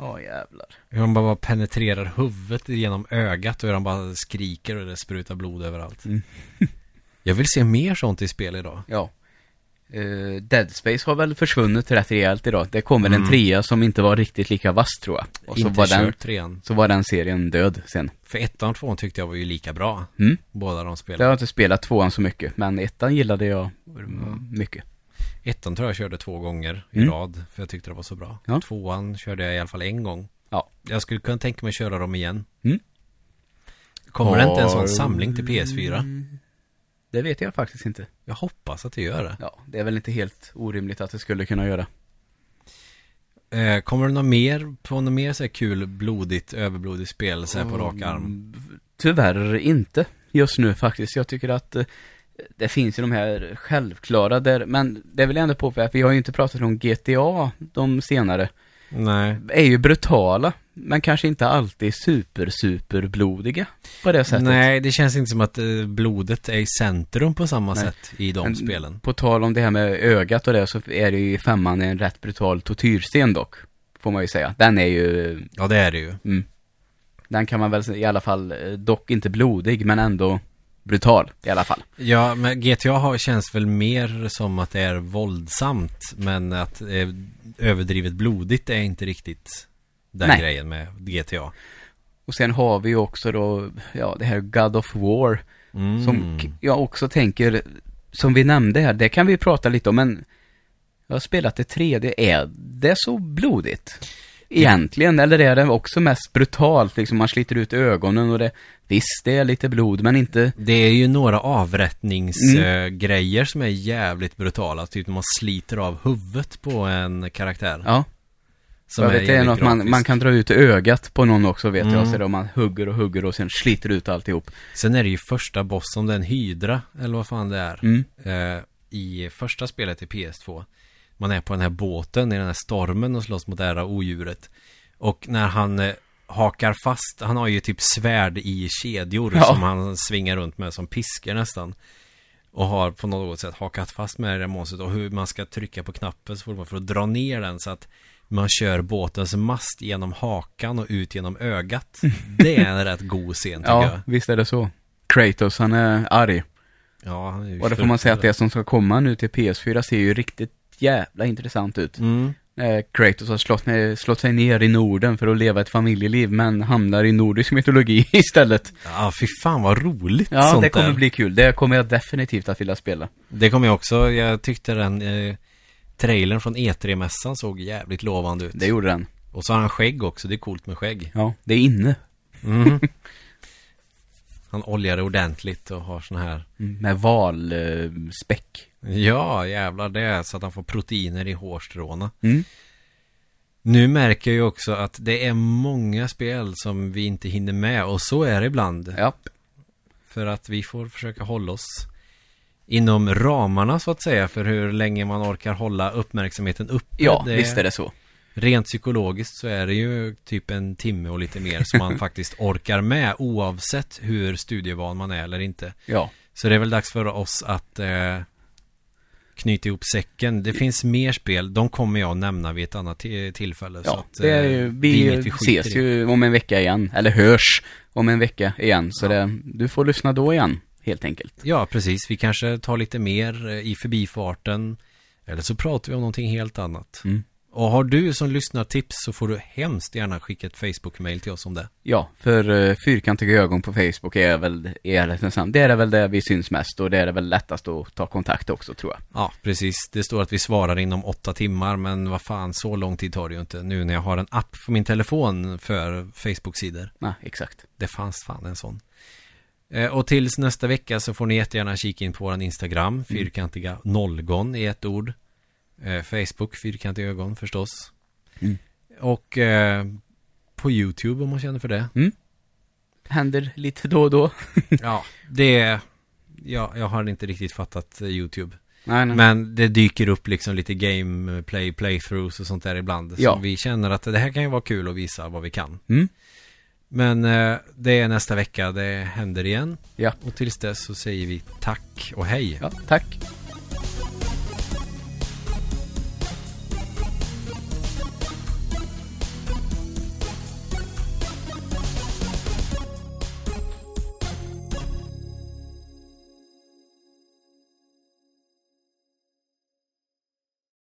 Ja, jävlar. Hur de bara penetrerar huvudet genom ögat och hur de bara skriker och det sprutar blod överallt. Mm. Jag vill se mer sånt i spel idag. Ja. Eh, Dead Space har väl försvunnit rätt rejält idag. Det kommer Mm. en trea som inte var riktigt lika vass tror jag. Och så Inte var, den, trean. så var den serien död sen. För ettan och tvåan tyckte jag var ju lika bra. Mm. Båda de Jag har inte spelat tvåan så mycket, men ettan gillade jag mm. mycket. Ettan tror jag körde två gånger i Mm. rad. För jag tyckte det var så bra. Ja. Tvåan körde jag i alla fall en gång. Ja. Jag skulle kunna tänka mig köra dem igen. Mm. Kommer det inte en sån samling till PS4? Det vet jag faktiskt inte. Jag hoppas att det gör det. Ja, det är väl inte helt orimligt att det skulle kunna göra. Eh, kommer det något mer på något mer så här kul blodigt, överblodigt spel så här på rak arm? Mm, Tyvärr inte just nu faktiskt. Jag tycker att eh, det finns ju de här självklara där, men det vill jag ändå påpeka, vi har ju inte pratat om GTA de senare. Nej. Är ju brutala, men kanske inte alltid super, super blodiga på det sättet. Nej, det känns inte som att eh, blodet är i centrum på samma Nej. sätt i de Men spelen. På tal om det här med ögat och det, så är det ju i femman en rätt brutal tortyrsten dock. Får man ju säga. Den är ju, Ja, det är det ju. mm, den kan man väl i alla fall, eh, dock inte blodig, men ändå brutal i alla fall. Ja, men GTA har, känns väl mer som att det är våldsamt, men att eh, överdrivet blodigt är inte riktigt den Nej. grejen med GTA. Och sen har vi ju också då, ja det här God of War, Mm. som jag också tänker, som vi nämnde här, det kan vi prata lite om, men jag har spelat det tredje, är det så blodigt? Egentligen, eller är det också mest brutalt, liksom man sliter ut ögonen och det, visst det är lite blod, men inte, Det är ju några avrättningsgrejer Mm. som är jävligt brutala. Typ när man sliter av huvudet på en karaktär. ja. Som jag vet, det är något man, grafiskt. man kan dra ut ögat på någon också vet jag, Mm. så då man hugger och hugger och sen sliter ut alltihop. Sen är det ju första boss, om det är en hydra, eller vad fan det är. Mm. eh, i första spelet i PS2. Man är på den här båten i den här stormen och slåss mot det här odjuret. Och när han eh, hakar fast, han har ju typ svärd i kedjor Ja. som han svingar runt med som piskor nästan. Och har på något sätt hakat fast med det där monstret och hur man ska trycka på knappen så fort man för att dra ner den så att man kör båtens mast genom hakan och ut genom ögat. Det är en rätt god scen tycker Ja, jag. visst är det så. Kratos, han är arg. Ja, han är ju Och det får man säga att det som ska komma nu till PS4 ser ju riktigt jävla intressant ut. Mm. Eh, Kratos har slått, ner- slått sig ner i Norden för att leva ett familjeliv, men hamnar i nordisk mytologi istället. Ja, fy fan vad roligt Ja, sånt det kommer där. bli kul. Det kommer jag definitivt att vilja spela. Det kommer jag också, jag tyckte den eh, trailern från E3-mässan såg jävligt lovande ut. Det gjorde den. Och så har han skägg också, det är coolt med skägg. Ja, det är inne. Mhm. han oljar ordentligt och har sån här Mm, Med valspäck. Ja, jävlar det är så att han får proteiner i hårstråna. Mm. Nu märker jag ju också att det är många spel som vi inte hinner med och så är det ibland. Ja. För att vi får försöka hålla oss inom ramarna så att säga för hur länge man orkar hålla uppmärksamheten uppe. Ja, det, visst är det så. rent psykologiskt så är det ju typ en timme och lite mer som man faktiskt orkar med oavsett hur studievan man är eller inte. Ja. Så det är väl dags för oss att eh, knyta ihop säcken. Det finns mer spel, de kommer jag nämna vid ett annat tillfälle. Ja, att, det är ju, eh, vi, vi ses ju om en vecka igen, eller hörs om en vecka igen. Så ja. det, du får lyssna då igen, helt enkelt. Ja, precis. Vi kanske tar lite mer eh, i förbifarten. Eller så pratar vi om någonting helt annat. Mm. Och har du som lyssnar tips så får du hemskt gärna skicka ett Facebook-mail till oss om det. Ja, för uh, fyrkantiga ögon på Facebook är väl, är det, det är väl där vi syns mest och det är väl lättast att ta kontakt också tror jag. Ja, precis. Det står att vi svarar inom åtta timmar, men vad fan, så lång tid tar det ju inte nu när jag har en app på min telefon för Facebook-sidor. Nej, exakt. Det fanns fan en sån. Eh, och tills nästa vecka så får ni jättegärna kika in på våran Instagram, mm. fyrkantiga nollgon i ett ord. Eh, Facebook, fyrkantiga ögon förstås. Mm. Och eh, på YouTube om man känner för det. Mm. Händer lite då och då. ja, det ja, jag har inte riktigt fattat YouTube. Nej, nej. Men det dyker upp liksom lite gameplay, playthroughs och sånt där ibland. Ja. Så vi känner att det här kan ju vara kul att visa vad vi kan. Mm. Men eh, det är nästa vecka, det händer igen. Ja. Och tills dess så säger vi tack och hej. Ja, tack.